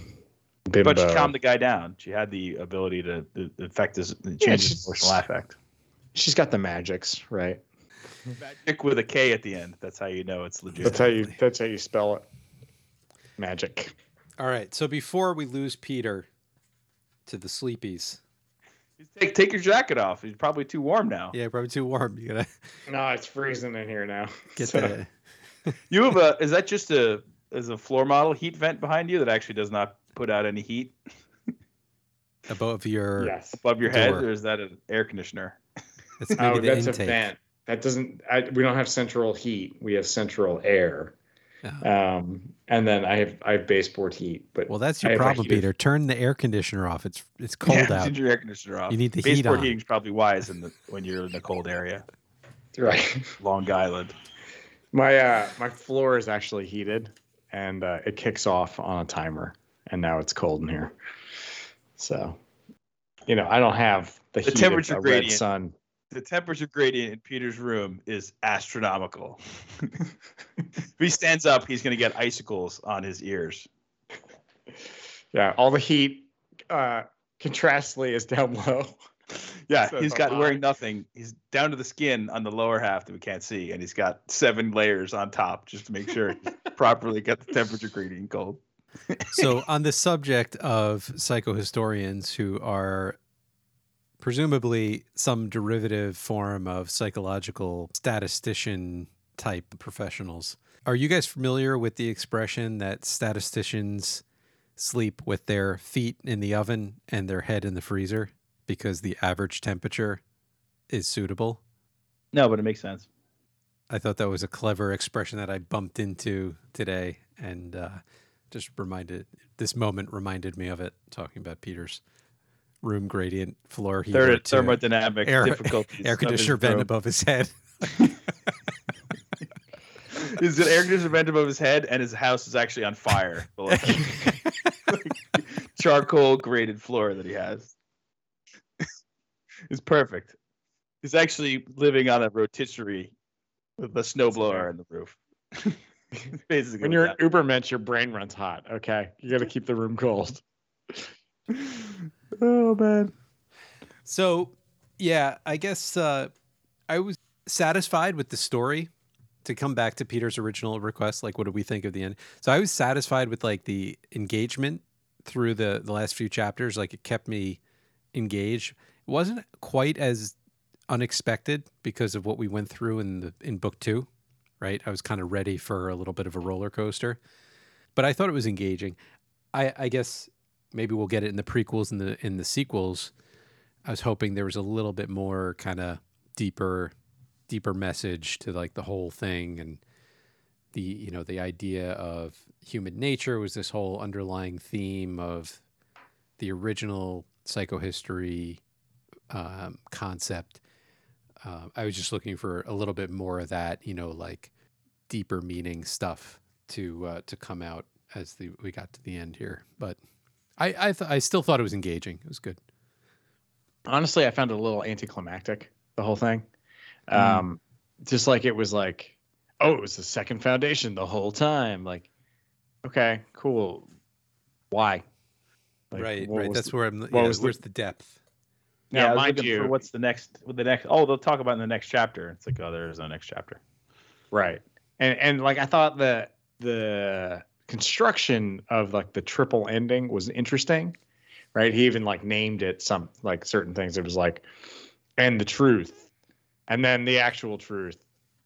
bimbo. but she calmed the guy down. She had the ability to, to affect his change his she's- emotional affect. She's got the magics, right? Magic with a K at the end. That's how you know it's legit. That's how you. That's how you spell it. Magic. All right. So before we lose Peter to the sleepies, Take take your jacket off. He's probably too warm now. yeah, probably too warm. You gotta No, it's freezing in here now. get So- the. You have a is that just a is a floor model heat vent behind you that actually does not put out any heat above your Yes. above your head, Door. or is that an air conditioner? That's maybe oh, the that's intake. a fan. That doesn't. I, we don't have central heat. We have central air. Oh. Um, and then I have I have baseboard heat. But Well, that's your have problem, heater. Peter. Turn the air conditioner off. It's it's cold yeah, out. Turn your air conditioner off. You need the heat Baseboard on. heating's probably wise in the when you're in the cold area. right. Long Island. My uh my floor is actually heated, and uh, it kicks off on a timer, and now it's cold in here. So, you know, I don't have the, The heat temperature of gradient. sun. The temperature gradient in Peter's room is astronomical. if he stands up, he's going to get icicles on his ears. Yeah, all the heat uh contrastly is down low. Yeah, So he's got hot. wearing nothing. He's down to the skin on the lower half that we can't see, and he's got seven layers on top just to make sure properly got the temperature gradient cold. So on the subject of psychohistorians who are presumably some derivative form of psychological statistician type professionals are you guys familiar with the expression that statisticians sleep with their feet in the oven and their head in the freezer because the average temperature is suitable No, but it makes sense. I thought that was a clever expression that I bumped into today, and uh, just reminded this moment reminded me of it. Talking about Peter's room gradient floor heater, thermodynamic air- difficulties. air conditioner vent above his head. He's got air conditioner vent above his head, and his house is actually on fire. Like, charcoal grated floor that he has. it's perfect. He's actually living on a rotisserie with a snowblower in the roof. Basically, When you're that- an Ubermensch, your brain runs hot. Okay, you got to keep the room cold. oh man. So, yeah, I guess uh, I was satisfied with the story. To come back to Peter's original request, like, what do we think of the end? So I was satisfied with like the engagement through the the last few chapters. Like, it kept me engaged. It wasn't quite as unexpected because of what we went through in the in book two, right? I was kind of ready for a little bit of a roller coaster, but I thought it was engaging. I, I guess maybe we'll get it in the prequels and the in the sequels. I was hoping there was a little bit more kind of deeper deeper message to like the whole thing and the you know the idea of human nature was this whole underlying theme of the original psychohistory um, concept. Uh, I was just looking for a little bit more of that, you know, like deeper meaning stuff to uh, to come out as the we got to the end here. But I I, th- I still thought it was engaging. It was good. Honestly, I found it a little anticlimactic. The whole thing, Mm. um, just like it was like, oh, it was the second foundation the whole time. Like, okay, cool. Why? Like, right, right. That's the- where I'm. what Yeah, was where's the depth? Yeah, I was mind looking you- for what's the next the next oh they'll talk about in the next chapter. It's like, oh there's no next chapter. Right. And and like I thought the the construction of like the triple ending was interesting. Right? He even like named it some like certain things. It was like and the truth. And then the actual truth.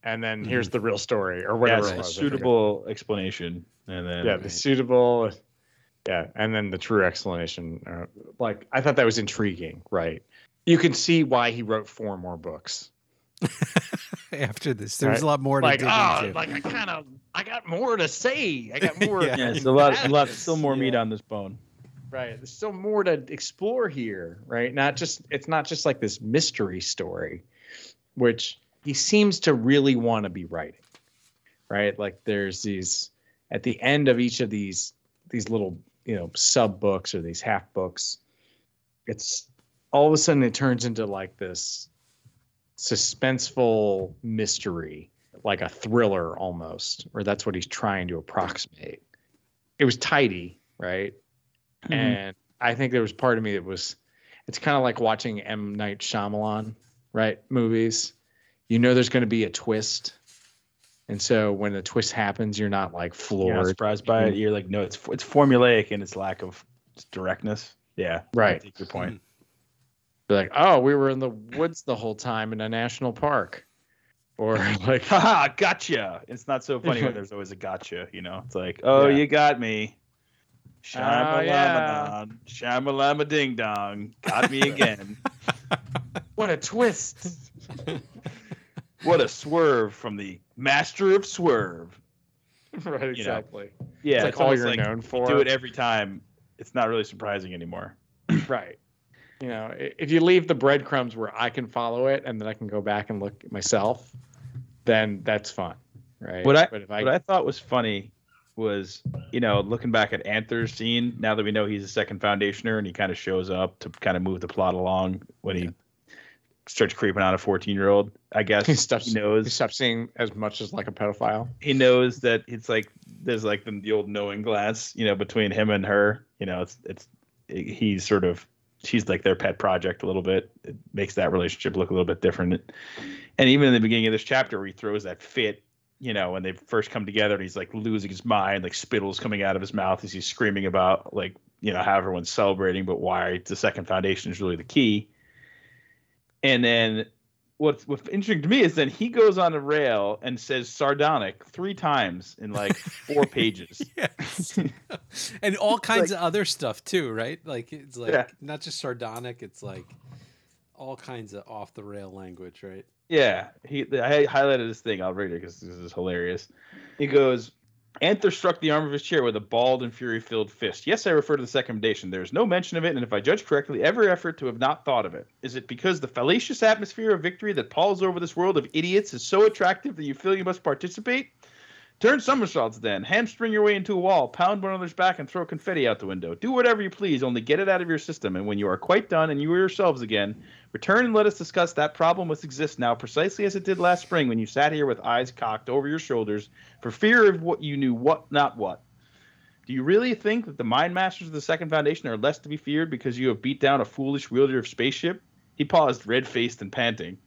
And then here's the real story or Yeah, whatever a was. Suitable explanation. And then Yeah, the suitable yeah, and then the true explanation. Uh, like I thought that was intriguing, right? You can see why he wrote four more books. After this, there's Right. a lot more to Like, dig ah, into. like I kind of, I got more to say. I got more. Yeah. yeah, it's a lot, a lot, still more meat Yeah. on this bone. Right. There's still more to explore here, right? Not just it's not just like this mystery story, which he seems to really want to be writing. Right? Like there's these at the end of each of these these little, you know, sub books or these half books, it's all of a sudden it turns into like this suspenseful mystery, like a thriller almost, or that's what he's trying to approximate. It was tidy, right? Mm-hmm. and I think there was part of me that was it's kind of like watching M Night Shyamalan, right? Movies. You know there's going to be a twist. And so when the twist happens, you're not like floored. You're not surprised by it. You're like, no, it's it's formulaic in its lack of directness. Yeah, I Right. take your point. Mm-hmm. You're like, oh, we were in the woods the whole time in a national park. Or like, Haha, gotcha. It's not so funny when there's always a gotcha. You know, it's like, oh, Yeah. you got me. Ah, yeah. Shamalama Shamalama ding dong. Got me again. what a twist. what a swerve from the master of swerve. right, know, exactly. Yeah, it's like all you're like known for. do it every time. It's not really surprising anymore. right. You know, if you leave the breadcrumbs where I can follow it and then I can go back and look myself, then that's fun, right? What I but if what I thought was funny was, you know, looking back at Anthor's scene, now that we know he's a second foundationer and he kind of shows up to kind of move the plot along when he starts creeping on a 14 year old, I guess he stops, he he knows stops seeing as much as like a pedophile. he knows that it's like there's like the, the old knowing glass, you know, between him and her. You know, it's it's he's sort of she's like their pet project a little bit. It makes that relationship look a little bit different. And even in the beginning of this chapter, where he throws that fit, you know, when they first come together, and he's like losing his mind, like spittles coming out of his mouth as he's screaming about like you know how everyone's celebrating, but why the second foundation is really the key. And then what's what's interesting to me is then he goes on a rail and says sardonic three times in like four pages. Yes. and all kinds of other stuff too, right? Like it's like Yeah. not just sardonic, it's like all kinds of off the rail language, right? Yeah, he I highlighted this thing. I'll read it because this is hilarious. He goes, Anthor struck the arm of his chair with a bald and fury-filled fist. Yes, I refer to the second recommendation. There is no mention of it, and if I judge correctly, every effort to have not thought of it. Is it because the fallacious atmosphere of victory that palls over this world of idiots is so attractive that you feel you must participate? Turn somersaults then. Hamstring your way into a wall, pound one another's back, and throw confetti out the window. Do whatever you please, only get it out of your system. And when you are quite done and you are yourselves again, return and let us discuss that problem which exists now precisely as it did last spring when you sat here with eyes cocked over your shoulders for fear of what you knew what not what. Do you really think that the mind masters of the Second Foundation are less to be feared because you have beat down a foolish wielder of spaceship? He paused, red faced and panting,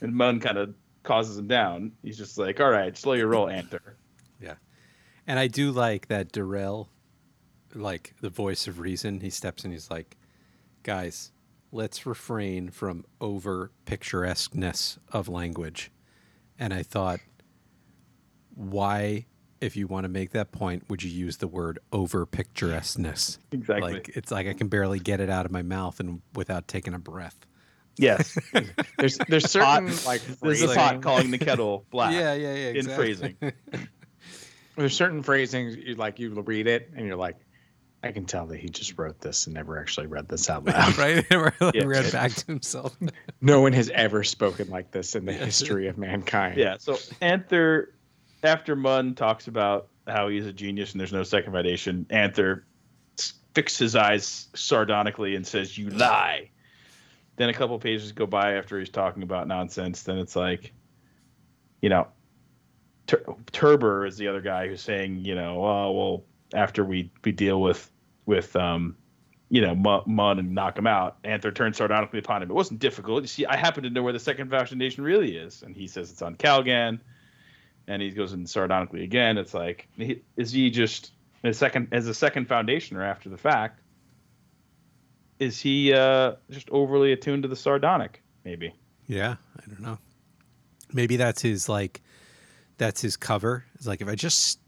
and Munn kind of causes him down. He's just like, "All right, slow your roll, Anthor." And I do like that Darell, like the voice of reason, he steps in, he's like, guys, let's refrain from over picturesqueness of language. And I thought, why, if you want to make that point, would you use the word over picturesqueness? Exactly. Like it's like I can barely get it out of my mouth and without taking a breath. yes, There's there's certain like there's a pot calling the kettle black. Yeah, yeah, yeah. in exactly. phrasing. there's certain phrasings you like you read it and you're like, I can tell that he just wrote this and never actually read this out loud. right? Like, Yeah. read back to himself. no one has ever spoken like this in the history of mankind. Yeah. So Anthor, after Munn talks about how he's a genius and there's no second foundation, Anthor s- fixes his eyes sardonically and says, "You lie." Then a couple pages go by after he's talking about nonsense. Then it's like, you know, Tur- Turbor is the other guy who's saying, you know, oh well, after we we deal with with um, you know, Munn Munn and knock him out. Anthor turns sardonically upon him. It wasn't difficult. You see, I happen to know where the second foundation really is, and he says it's on Kalgan. And he goes in sardonically again. It's like, is he just a second as a second foundationer after the fact? Is he uh, just overly attuned to the sardonic? Maybe. Yeah, I don't know. Maybe that's his like that's his cover. It's like if I just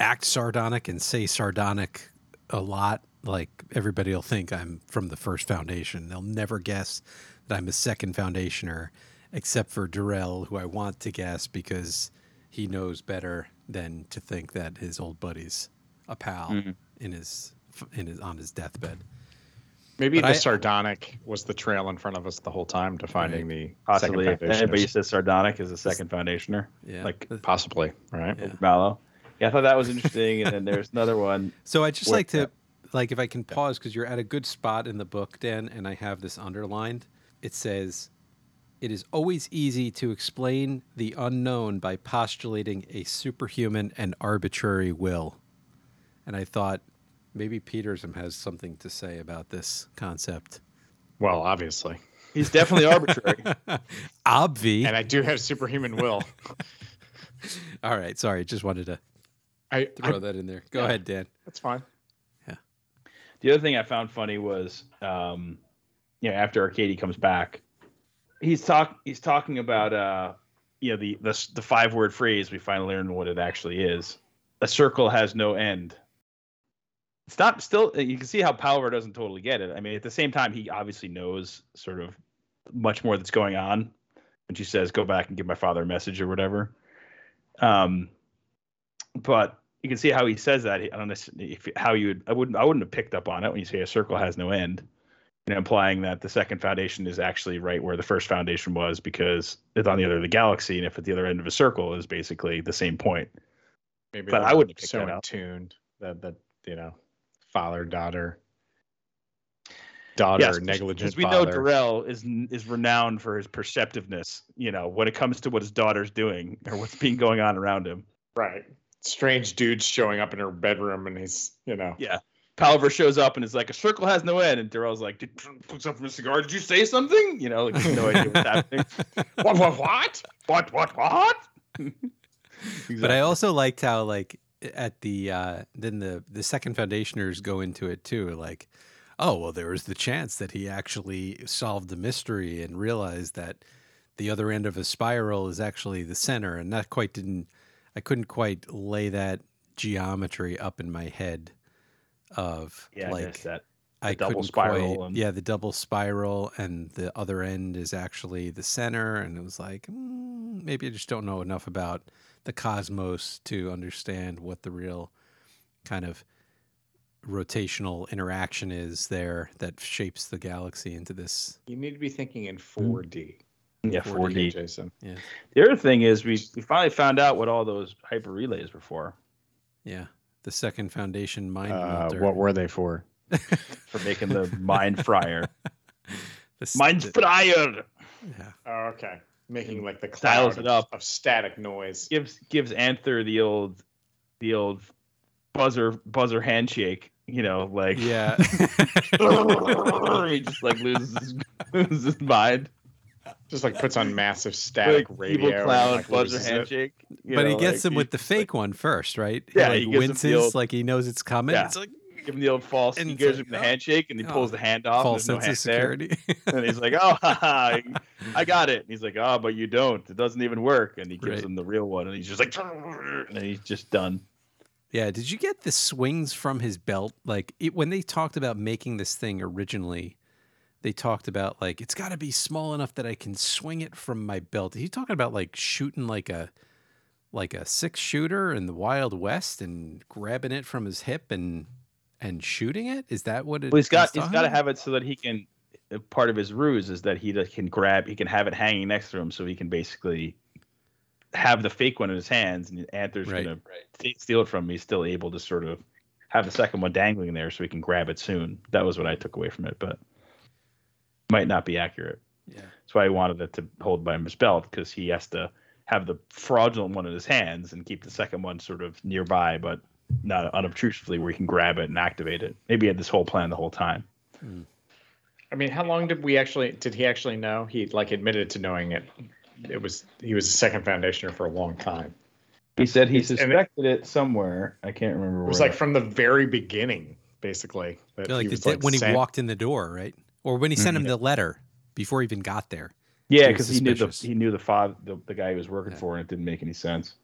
act sardonic and say sardonic a lot, like everybody will think I'm from the first foundation. They'll never guess that I'm a second foundationer, except for Darell, who I want to guess because he knows better than to think that his old buddy's a pal Mhm. in his in his on his deathbed. Maybe But the I- sardonic was the trail in front of us the whole time to finding the Possibly. second If anybody says sardonic is a second foundationer, Yeah. like Possibly, right? Yeah. Mallow. Yeah, I thought that was interesting. and then there's another one. So I just like to, like, if I can pause because you're at a good spot in the book, Dan, and I have this underlined. It says, "It is always easy to explain the unknown by postulating a superhuman and arbitrary will." And I thought maybe Peterson has something to say about this concept. Well, obviously, He's definitely arbitrary. Obvi. and I do have superhuman will. All right, sorry, just wanted to I, throw I that in there. Go yeah. ahead, Dan. that's fine. Yeah. The other thing I found funny was, um, you know, after Arkady comes back, he's talk he's talking about, uh, you know, the the the five word phrase. We finally learned what it actually is. A circle has no end. It's not still. You can see how Palver doesn't totally get it. I mean, at the same time, he obviously knows sort of much more that's going on. when she says, "Go back and give my father a message" or whatever. Um, but you can see how he says that. I don't know if, how you would. I wouldn't. I wouldn't have picked up on it when you say a circle has no end, you know, implying that the second foundation is actually right where the first foundation was because it's on the other end of the galaxy, and if at the other end of a circle is basically the same point. Maybe But I wouldn't pick so that in up. tune that that you know, father daughter, daughter Yes, negligent because we know. Darell is is renowned for his perceptiveness. You know, when it comes to what his daughter's doing or what's being going on around him. right? Strange dudes showing up in her bedroom, and he's you know, Yeah. Palaver shows up and is like, a circle has no end. And Darell's like, Did, picks up from a cigar. Did you say something? You know, like, no idea what's happening. what what what? What, what, what? But I also liked how like at the uh then the the second foundationers go into it too, like, oh well there was the chance that he actually solved the mystery and realized that the other end of a spiral is actually the center and that quite didn't I couldn't quite lay that geometry up in my head of Yeah, like that. I double couldn't spiral quite- and- yeah, the double spiral, and the other end is actually the center. And it was like, mm, maybe I just don't know enough about the cosmos to understand what the real kind of rotational interaction is there that shapes the galaxy into this. You need to be thinking in 4D. Yeah, 4D. 4D. Jason. Yeah, The other thing is, we, we finally found out what all those hyper relays were for. yeah. The second foundation mind Uh, what were they for? For making the mind fryer. The Mind the- fryer yeah. Oh, okay. Making like the Dials cloud it up. of static noise. gives gives Anthor the old the old buzzer buzzer handshake. You know, like Yeah. he just like loses his, loses his mind. Just like puts on massive static Like radio. cloud and, like, buzzer handshake. you but he gets like, him with the just, fake one first, right? Yeah, he he like gives him the winces old- like he knows it's coming. Yeah. It's like Like, give him the old false. And he gives like, him the oh, handshake and he oh, pulls the oh. hand off. false and sense no of hand there. security. and he's like, "Oh, haha, I got it." And he's like, "Oh, but you don't. It doesn't even work." And he gives Right. him the real one, and he's just like, and then he's just done. Yeah, did you get the swings from his belt? Like it, when they talked about making this thing originally, they talked about like it's got to be small enough that I can swing it from my belt. He's talking about like shooting like a like a six shooter in the Wild West and grabbing it from his hip and and shooting it. Is that what it? Well, he's got he's he's got to have it so that he can. uh, Part of his ruse is that he can grab, he can have it hanging next to him, so he can basically have the fake one in his hands, and Anthor's Right. gonna t- steal it from him. He's still able to sort of have the second one dangling there, so he can grab it soon. That was what I took away from it, but might not be accurate. Yeah. That's why he wanted it to hold by his belt because he has to have the fraudulent one in his hands and keep the second one sort of nearby, but not unobtrusively, where he can grab it and activate it. Maybe he had this whole plan the whole time. I mean, how long did we actually? Did he actually know? He like admitted to knowing it. It was he was a second foundationer for a long time. He said he It's- and it- suspected it, somewhere. I can't remember It was where. like from the very beginning, basically. That Yeah, like, he the was, di- like, when he walked in the door, right? Or when he sent him mm-hmm. the letter before he even got there. yeah, because he knew the he knew the father, the, the guy he was working Yeah. for, and it didn't make any sense.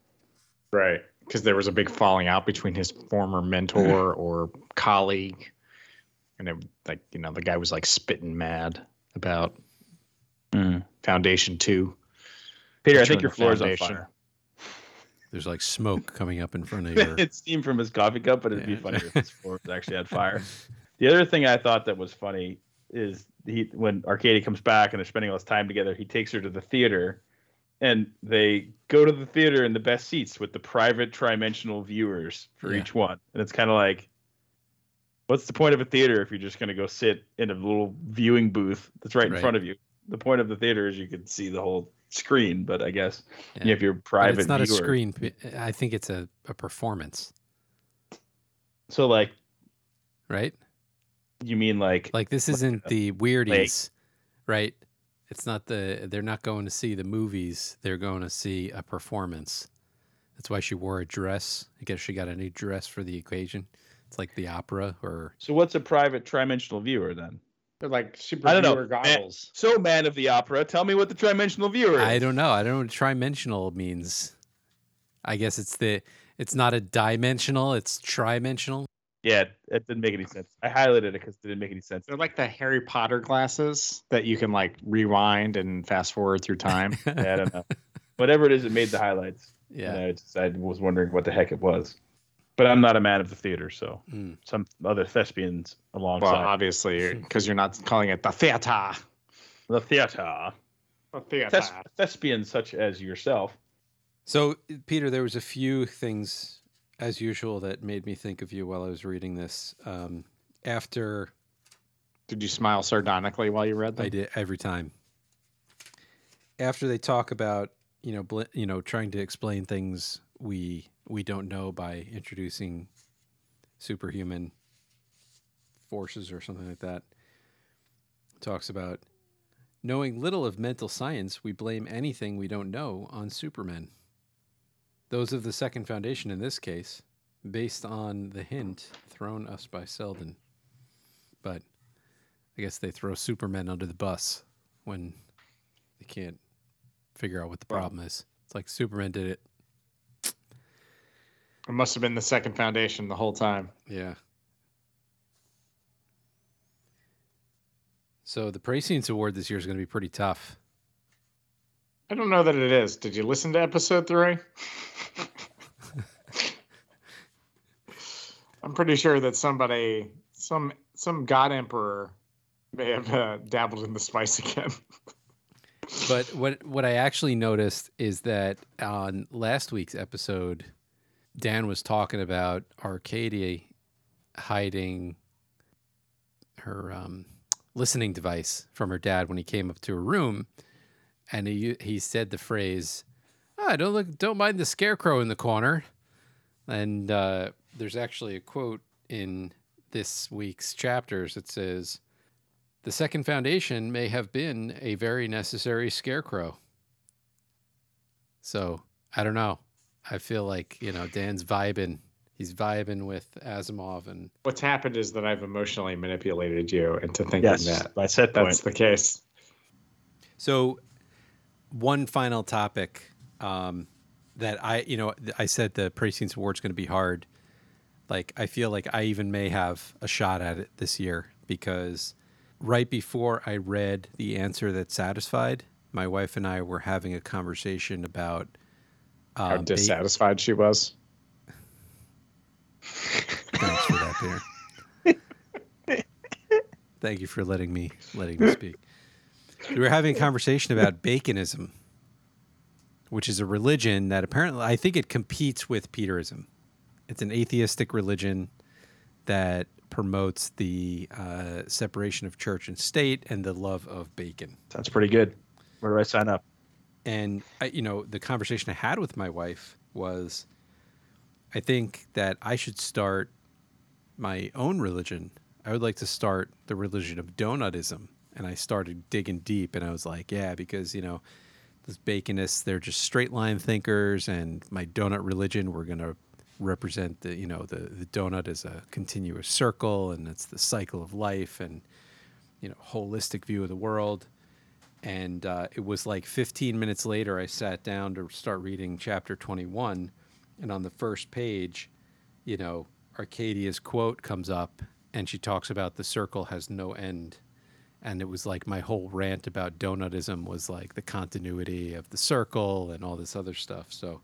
right? Because there was a big falling out between his former mentor mm-hmm. or colleague, and it, like you know the guy was like spitting mad about mm-hmm. Foundation Two. Peter, I think your the floor is on fire. There's like smoke coming up in front of your. it's steam from his coffee cup, but it'd be Yeah. funny if his floor was actually on fire. The other thing I thought that was funny is he when Arkady comes back and they're spending all this time together, he takes her to the theater, and they go to the theater in the best seats with the private trimensional viewers for Yeah. each one, and it's kind of like. What's the point of a theater if you're just going to go sit in a little viewing booth that's right in Right. front of you? The point of the theater is you can see the whole screen, but I guess Yeah. you have your But private. it's not a screen. I think it's a, a performance, So, like, right? you mean like Like this isn't the weirdies, right? It's not the. They're not going to see the movies. They're going to see a performance. That's why she wore a dress. I guess she got a new dress for the occasion. It's like the opera, or So what's a private trimensional viewer then? They're like super I don't know. viewer goggles. So man of the opera, tell me what the trimensional viewer is. I don't know. I don't know what trimensional means. I guess it's the. It's not a dimensional. It's trimensional. Yeah, it, it didn't make any sense. I highlighted it because it didn't make any sense. They're like the Harry Potter glasses that you can like rewind and fast forward through time. Yeah, I don't know. Whatever it is, it made the highlights. Yeah. I, just, I was wondering what the heck it was. But I'm not a man of the theater, so Mm. some other thespians alongside. well, obviously, because you're not calling it the theater. the theater. The theater. Thes- thespians such as yourself. So, Peter, there was a few things, as usual, that made me think of you while I was reading this. Um, after Did you smile sardonically while you read them? I did every time. After they talk about you know bl- you know trying to explain things we we don't know by introducing superhuman forces or something like that. Talks about knowing little of mental science, we blame anything we don't know on supermen. Those of the second foundation in this case, based on the hint thrown us by Seldon. But I guess they throw Superman under the bus when they can't figure out what the problem is. It's like Superman did it. It must have been the second foundation the whole time. Yeah. So the Prescience Award this year is going to be pretty tough. I don't know that it is. Did you listen to episode three? I'm pretty sure that somebody, some some god emperor, may have uh, dabbled in the spice again. But what what I actually noticed is that on last week's episode, Dan was talking about Arcadia hiding her um, listening device from her dad when he came up to her room, and he he said the phrase, "Ah, don't look, don't mind the scarecrow in the corner." And uh, there's actually a quote in this week's chapters that says. The second foundation may have been a very necessary scarecrow. So I don't know. I feel like, you know, Dan's vibing. He's vibing with Asimov and What's happened is that I've emotionally manipulated you into thinking Yes, that by set point. that's the case. so one final topic um, that I, you know, I said the Prescience Award's going to be hard. Like, I feel like I even may have a shot at it this year because right before I read the answer that satisfied, my wife and I were having a conversation about How um, ba- dissatisfied she was. Thanks for that, Peter. Thank you for letting me letting me speak. We were having a conversation about Baconism, which is a religion that apparently I think it competes with Peterism. It's an atheistic religion that promotes the uh, separation of church and state and the love of bacon. Sounds pretty good. Where do I sign up? And I, you know, the conversation I had with my wife was, I think that I should start my own religion. I would like to start the religion of donutism. And I started digging deep, and I was like, yeah, because you know, those baconists, they're just straight line thinkers, and my donut religion, we're gonna represent the, you know, the the donut as a continuous circle, and it's the cycle of life, and you know, holistic view of the world. And uh, it was like 15 minutes later i sat down to start reading chapter 21 and on the first page you know arcadia's quote comes up and she talks about the circle has no end and it was like my whole rant about donutism was like the continuity of the circle and all this other stuff so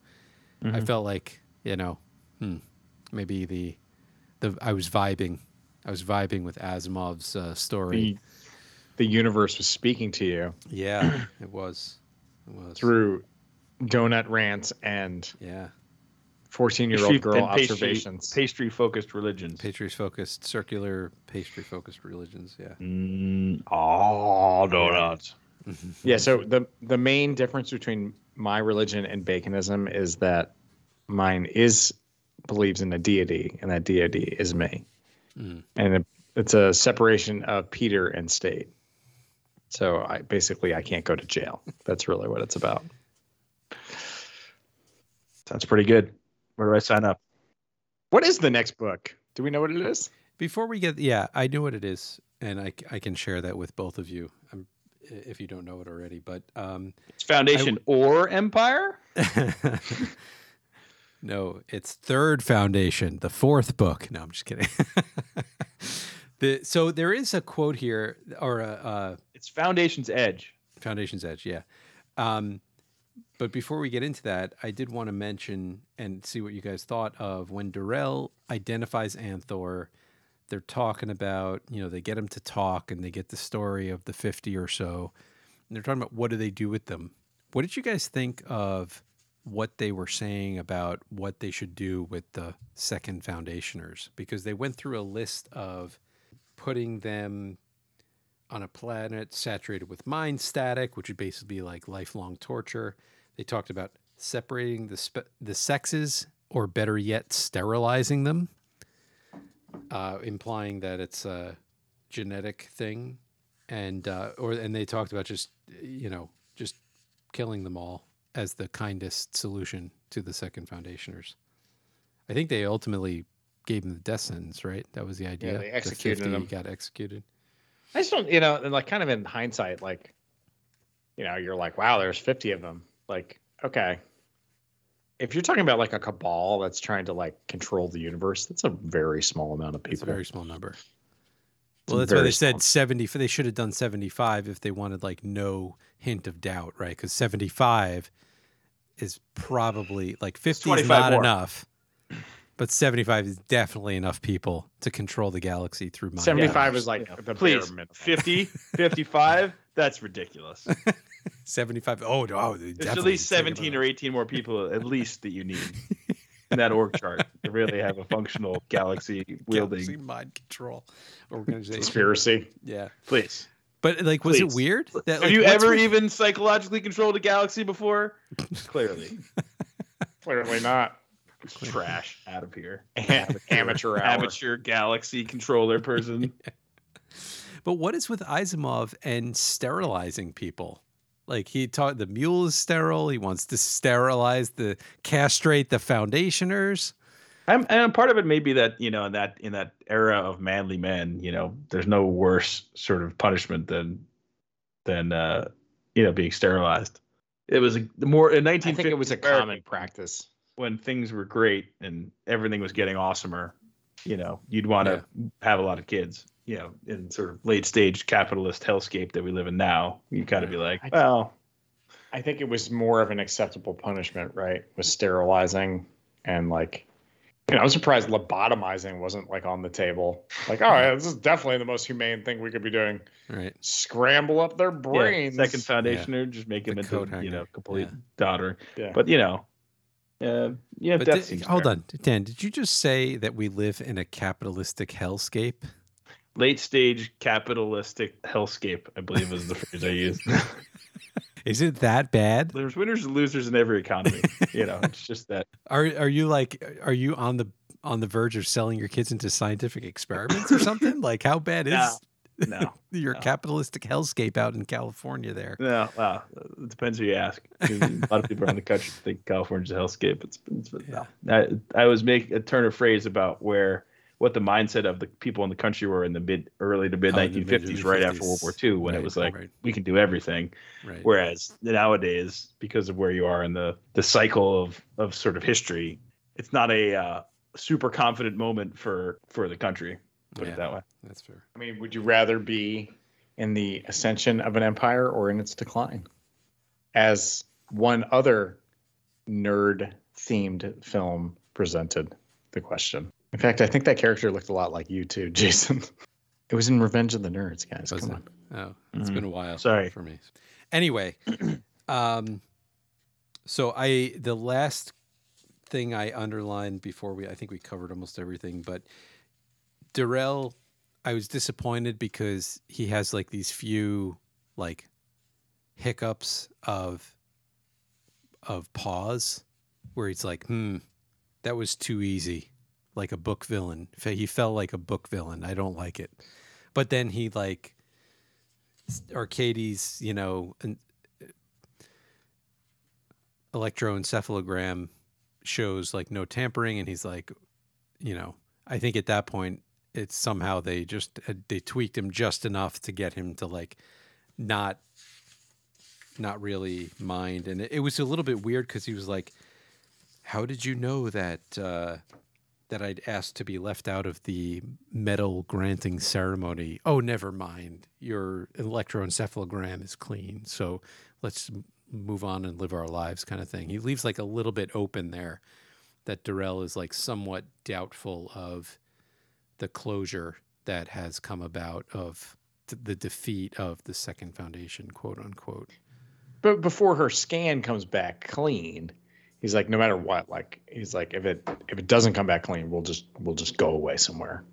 i felt like you know hmm, maybe the the i was vibing i was vibing with asimov's uh, story The, the universe was speaking to you yeah, it was. It was. through donut rants and Yeah. 14 year old girl and pastry, observations. Pastry focused religions. Pastry focused, circular, pastry focused religions. Yeah. Mm, oh, donuts. Yeah, so the the main difference between my religion and baconism is that mine is believes in a deity, and that deity is me, Mm. and it, it's a separation of Peter and state. So I basically I can't go to jail. That's really what it's about. Sounds pretty good. Where do I sign up? What is the next book? Do we know what it is? Before we get, yeah, I know what it is, and I, I can share that with both of you, um, if you don't know it already. But um, It's Foundation or Empire? No, it's Third Foundation, the fourth book. No, I'm just kidding. the so there is a quote here, or a, uh It's Foundation's Edge. Foundation's Edge, yeah. Um, but before we get into that, I did want to mention and see what you guys thought of when Darell identifies Anthor. They're talking about, you know, they get him to talk and they get the story of the 50 or so. And they're talking about what do they do with them. What did you guys think of what they were saying about what they should do with the second foundationers? Because they went through a list of putting them on a planet saturated with mind static, which would basically be like lifelong torture. They talked about separating the spe- the sexes, or better yet, sterilizing them, uh, implying that it's a genetic thing, and uh, or and they talked about just you know just killing them all as the kindest solution to the second foundationers. I think they ultimately gave them the death sentence, right? That was the idea. Yeah, they The executed 50 them. Got executed. I just don't, you know, and like kind of in hindsight, like, you know, you're like, wow, there's 50 of them. Like, okay. If you're talking about like a cabal that's trying to like control the universe, that's a very small amount of people. It's a very small number. It's Well, that's why they said small- 70. They should have done 75 if they wanted like no hint of doubt, right? Because 75 is probably like 50 is 25 not more. enough, but 75 is definitely enough people to control the galaxy through mind. 75 powers. is like You know, the please, bare 50, 55, that's ridiculous. 75. Oh, no. Oh, There's at least 17 or 18 more people at least that you need in that org chart to really have a functional galaxy wielding. Galaxy mind control organization. Conspiracy. Yeah. Please. But like, was it weird? That, Have you ever with- even psychologically controlled a galaxy before? Clearly. Clearly not. Trash out of here. Amateur hour. Amateur galaxy controller person. But what is with Asimov and sterilizing people? Like he taught the mule is sterile. He wants to sterilize the castrate the foundationers. I'm, and part of it may be that you know in that in that era of manly men, you know, there's no worse sort of punishment than than uh, you know being sterilized. It was a more in I 1950 think it was a common practice. When things were great and everything was getting awesomer. You know, you'd want to have a lot of kids. You know, in sort of late stage capitalist hellscape that we live in now, you kind of be like, well, I think it was more of an acceptable punishment, right? Was sterilizing and like, you know, I'm surprised lobotomizing wasn't like on the table. Like, oh, this is definitely the most humane thing we could be doing. Right. Scramble up their yeah, brains. second foundationer, just make The him into coat you know complete yeah. daughter. Yeah. But you know, uh, yeah, But death di- seems hold fair. on, Dan. Did you just say that we live in a capitalistic hellscape? late stage capitalistic hellscape, I believe is the phrase I used. Is it that bad? There's winners and losers in every economy. You know, it's just that. Are are you like are you on the on the verge of selling your kids into scientific experiments or something? like how bad is No, no, your no. capitalistic hellscape out in California there? no. Wow, it depends who you ask. A lot of people around the country think California's a hellscape. It's, it's no. I, I was making a turn of phrase about where what the mindset of the people in the country were in the mid early to mid Oh, the 1950s, right after World War II, when Right, it was like right. we can do everything. Right. Whereas nowadays, because of where you are in the the cycle of of sort of history, it's not a uh, super confident moment for for the country. Put Yeah. it that way. That's fair. I mean, would you rather be in the ascension of an empire or in its decline? As one other nerd themed film presented the question. In fact, I think that character looked a lot like you too, Jason. It was in Revenge of the Nerds, guys. Was Come it? on. Oh, it's Mhm. been a while. Sorry. for me. Anyway, um, so I the last thing I underlined before we I think we covered almost everything, but Darell, I was disappointed because he has like these few like hiccups of of pause where he's like, hmm, that was too easy. Like a book villain. He felt like a book villain. I don't like it. But then he like Arkady's, you know, an electroencephalogram shows like no tampering, and he's like, you know, I think at that point it's somehow they just they tweaked him just enough to get him to like not not really mind, and it, was a little bit weird because he was like How did you know that uh, that I'd asked to be left out of the medal granting ceremony? Oh, never mind. Your electroencephalogram is clean, so let's move on and live our lives, kind of thing. He leaves like a little bit open there that Darell is like somewhat doubtful of the closure that has come about of th- the defeat of the second foundation, quote unquote. But before her scan comes back clean, he's like, no matter what, like he's like, if it if it doesn't come back clean, we'll just we'll just go away somewhere.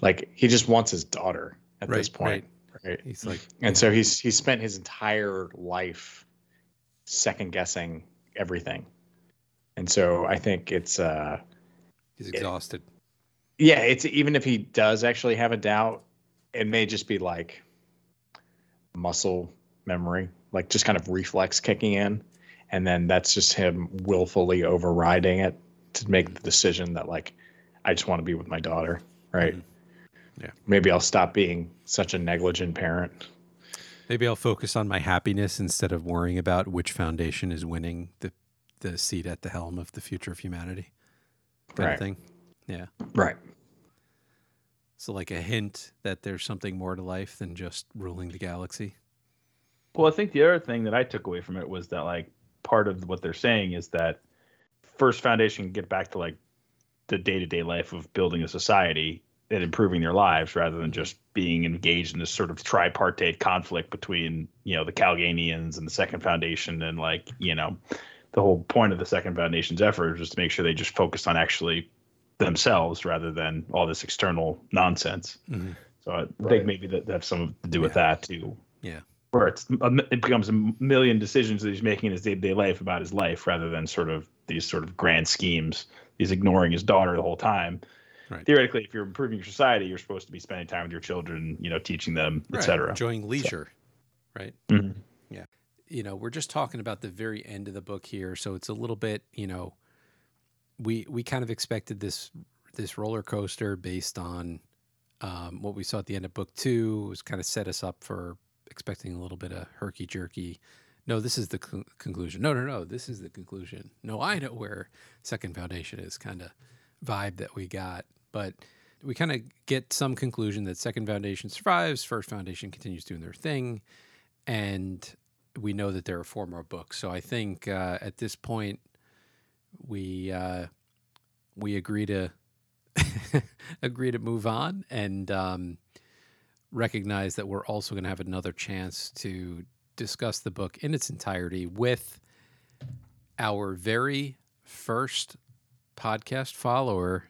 Like he just wants his daughter at this point, right? He's like, And so he's he's spent his entire life second guessing everything. And so I think it's uh he's exhausted. Yeah, it's even if he does actually have a doubt, it may just be like muscle memory, like just kind of reflex kicking in. And then that's just him willfully overriding it to make the decision that like I just want to be with my daughter, right? Mhm. Yeah. Maybe I'll stop being such a negligent parent. Maybe I'll focus on my happiness instead of worrying about which foundation is winning the the seat at the helm of the future of humanity. Kind Right. of thing. Yeah. Right. So like a hint that there's something more to life than just ruling the galaxy. Well, I think the other thing that I took away from it was that like part of what they're saying is that First Foundation can get back to like the day to day life of building a society and improving their lives rather than just being engaged in this sort of tripartite conflict between you know the Kalganians and the Second Foundation and like you know the whole point of the Second Foundation's effort was to make sure they just focus on actually themselves rather than all this external nonsense. Mhm. So I Right. think maybe that, that has something to do with Yeah. that too Yeah. where it's it becomes a million decisions that he's making in his day-to-day life about his life rather than sort of these sort of grand schemes he's ignoring his daughter the whole time Right. theoretically if you're improving your society you're supposed to be spending time with your children you know teaching them Right. etc Enjoying leisure. Right. Mhm. you know we're just talking about the very end of the book here so it's a little bit you know we we kind of expected this this roller coaster based on um, what we saw at the end of book two. Was kind of set us up for expecting a little bit of herky jerky no this is the con- conclusion. No no no this is the conclusion. No i know where second foundation is kind of vibe that we got but we kind of get some conclusion that second foundation survives first foundation continues doing their thing and we know that there are four more books. So I think uh, at this point we uh, we agree to agree to move on and um, recognize that we're also going to have another chance to discuss the book in its entirety with our very first podcast follower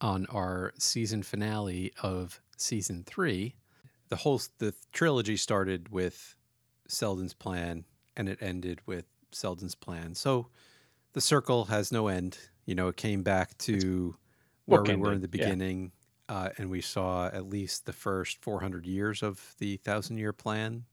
on our season finale of season three. The whole the trilogy started with Seldon's plan and it ended with Seldon's plan. So the circle has no end. You know, it came back to where we were in the bookended, yeah. beginning, uh, and we saw at least the first 400 years of the thousand year plan.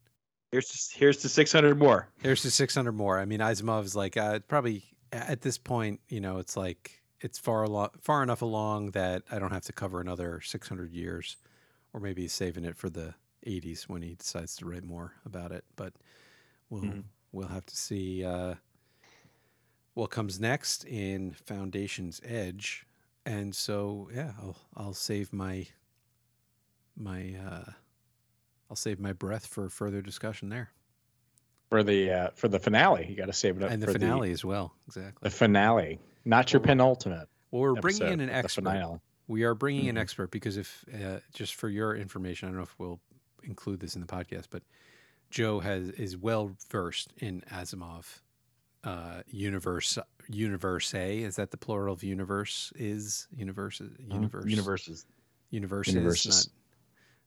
here's to, here's to 600 more Here's the 600 more. I mean, Asimov's like uh, probably at this point, you know, it's like it's far alo- far enough along that I don't have to cover another 600 years, or maybe he's saving it for the 80s when he decides to write more about it. But we'll Mhm. we'll have to see uh, what comes next in Foundation's Edge. And so, yeah, I'll I'll save my my uh, I'll save my breath for further discussion there. For the uh, for the finale, you got to save it up and the finale as well. Exactly. the finale, not your Well, penultimate. Well, we're bringing in an expert. We are bringing an Mhm. expert because if uh, just for your information, I don't know if we'll include this in the podcast, but Joe has is well versed in Asimov uh, universe. Universe A is that the plural of universe is universe universe universes universes, Universes. not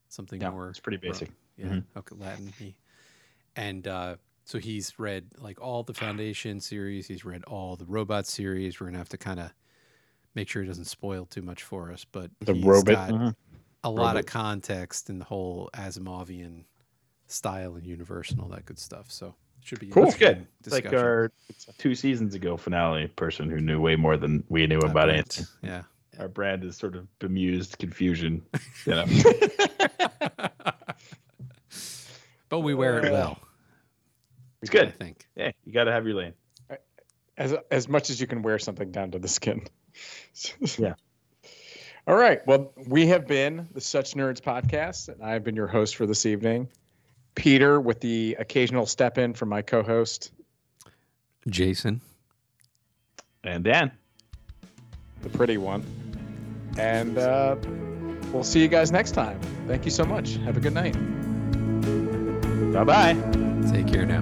something yeah more it's pretty basic yeah, Mhm. okay, Latin. And uh, so he's read like all the Foundation series. He's read all the Robot series. We're gonna have to kind of make sure he doesn't spoil too much for us. But The he's robot. got Mhm. a lot of context in the whole Asimovian style and universe and all that good stuff. So should be Cool. an That's good. interesting it's like our two seasons ago finale person who knew way more than we knew Uh, about it Yeah. our brand is sort of bemused confusion you know but we wear it well. it's good. I think. yeah you got to have your lane as as much as you can wear something down to the skin. Yeah. All right. Well, we have been the Such Nerds podcast, and I've been your host for this evening. Peter, with the occasional step in from my co-host, Jason. And Dan. the pretty one. And uh, we'll see you guys next time. Thank you so much. Have a good night. Bye bye. Take care now.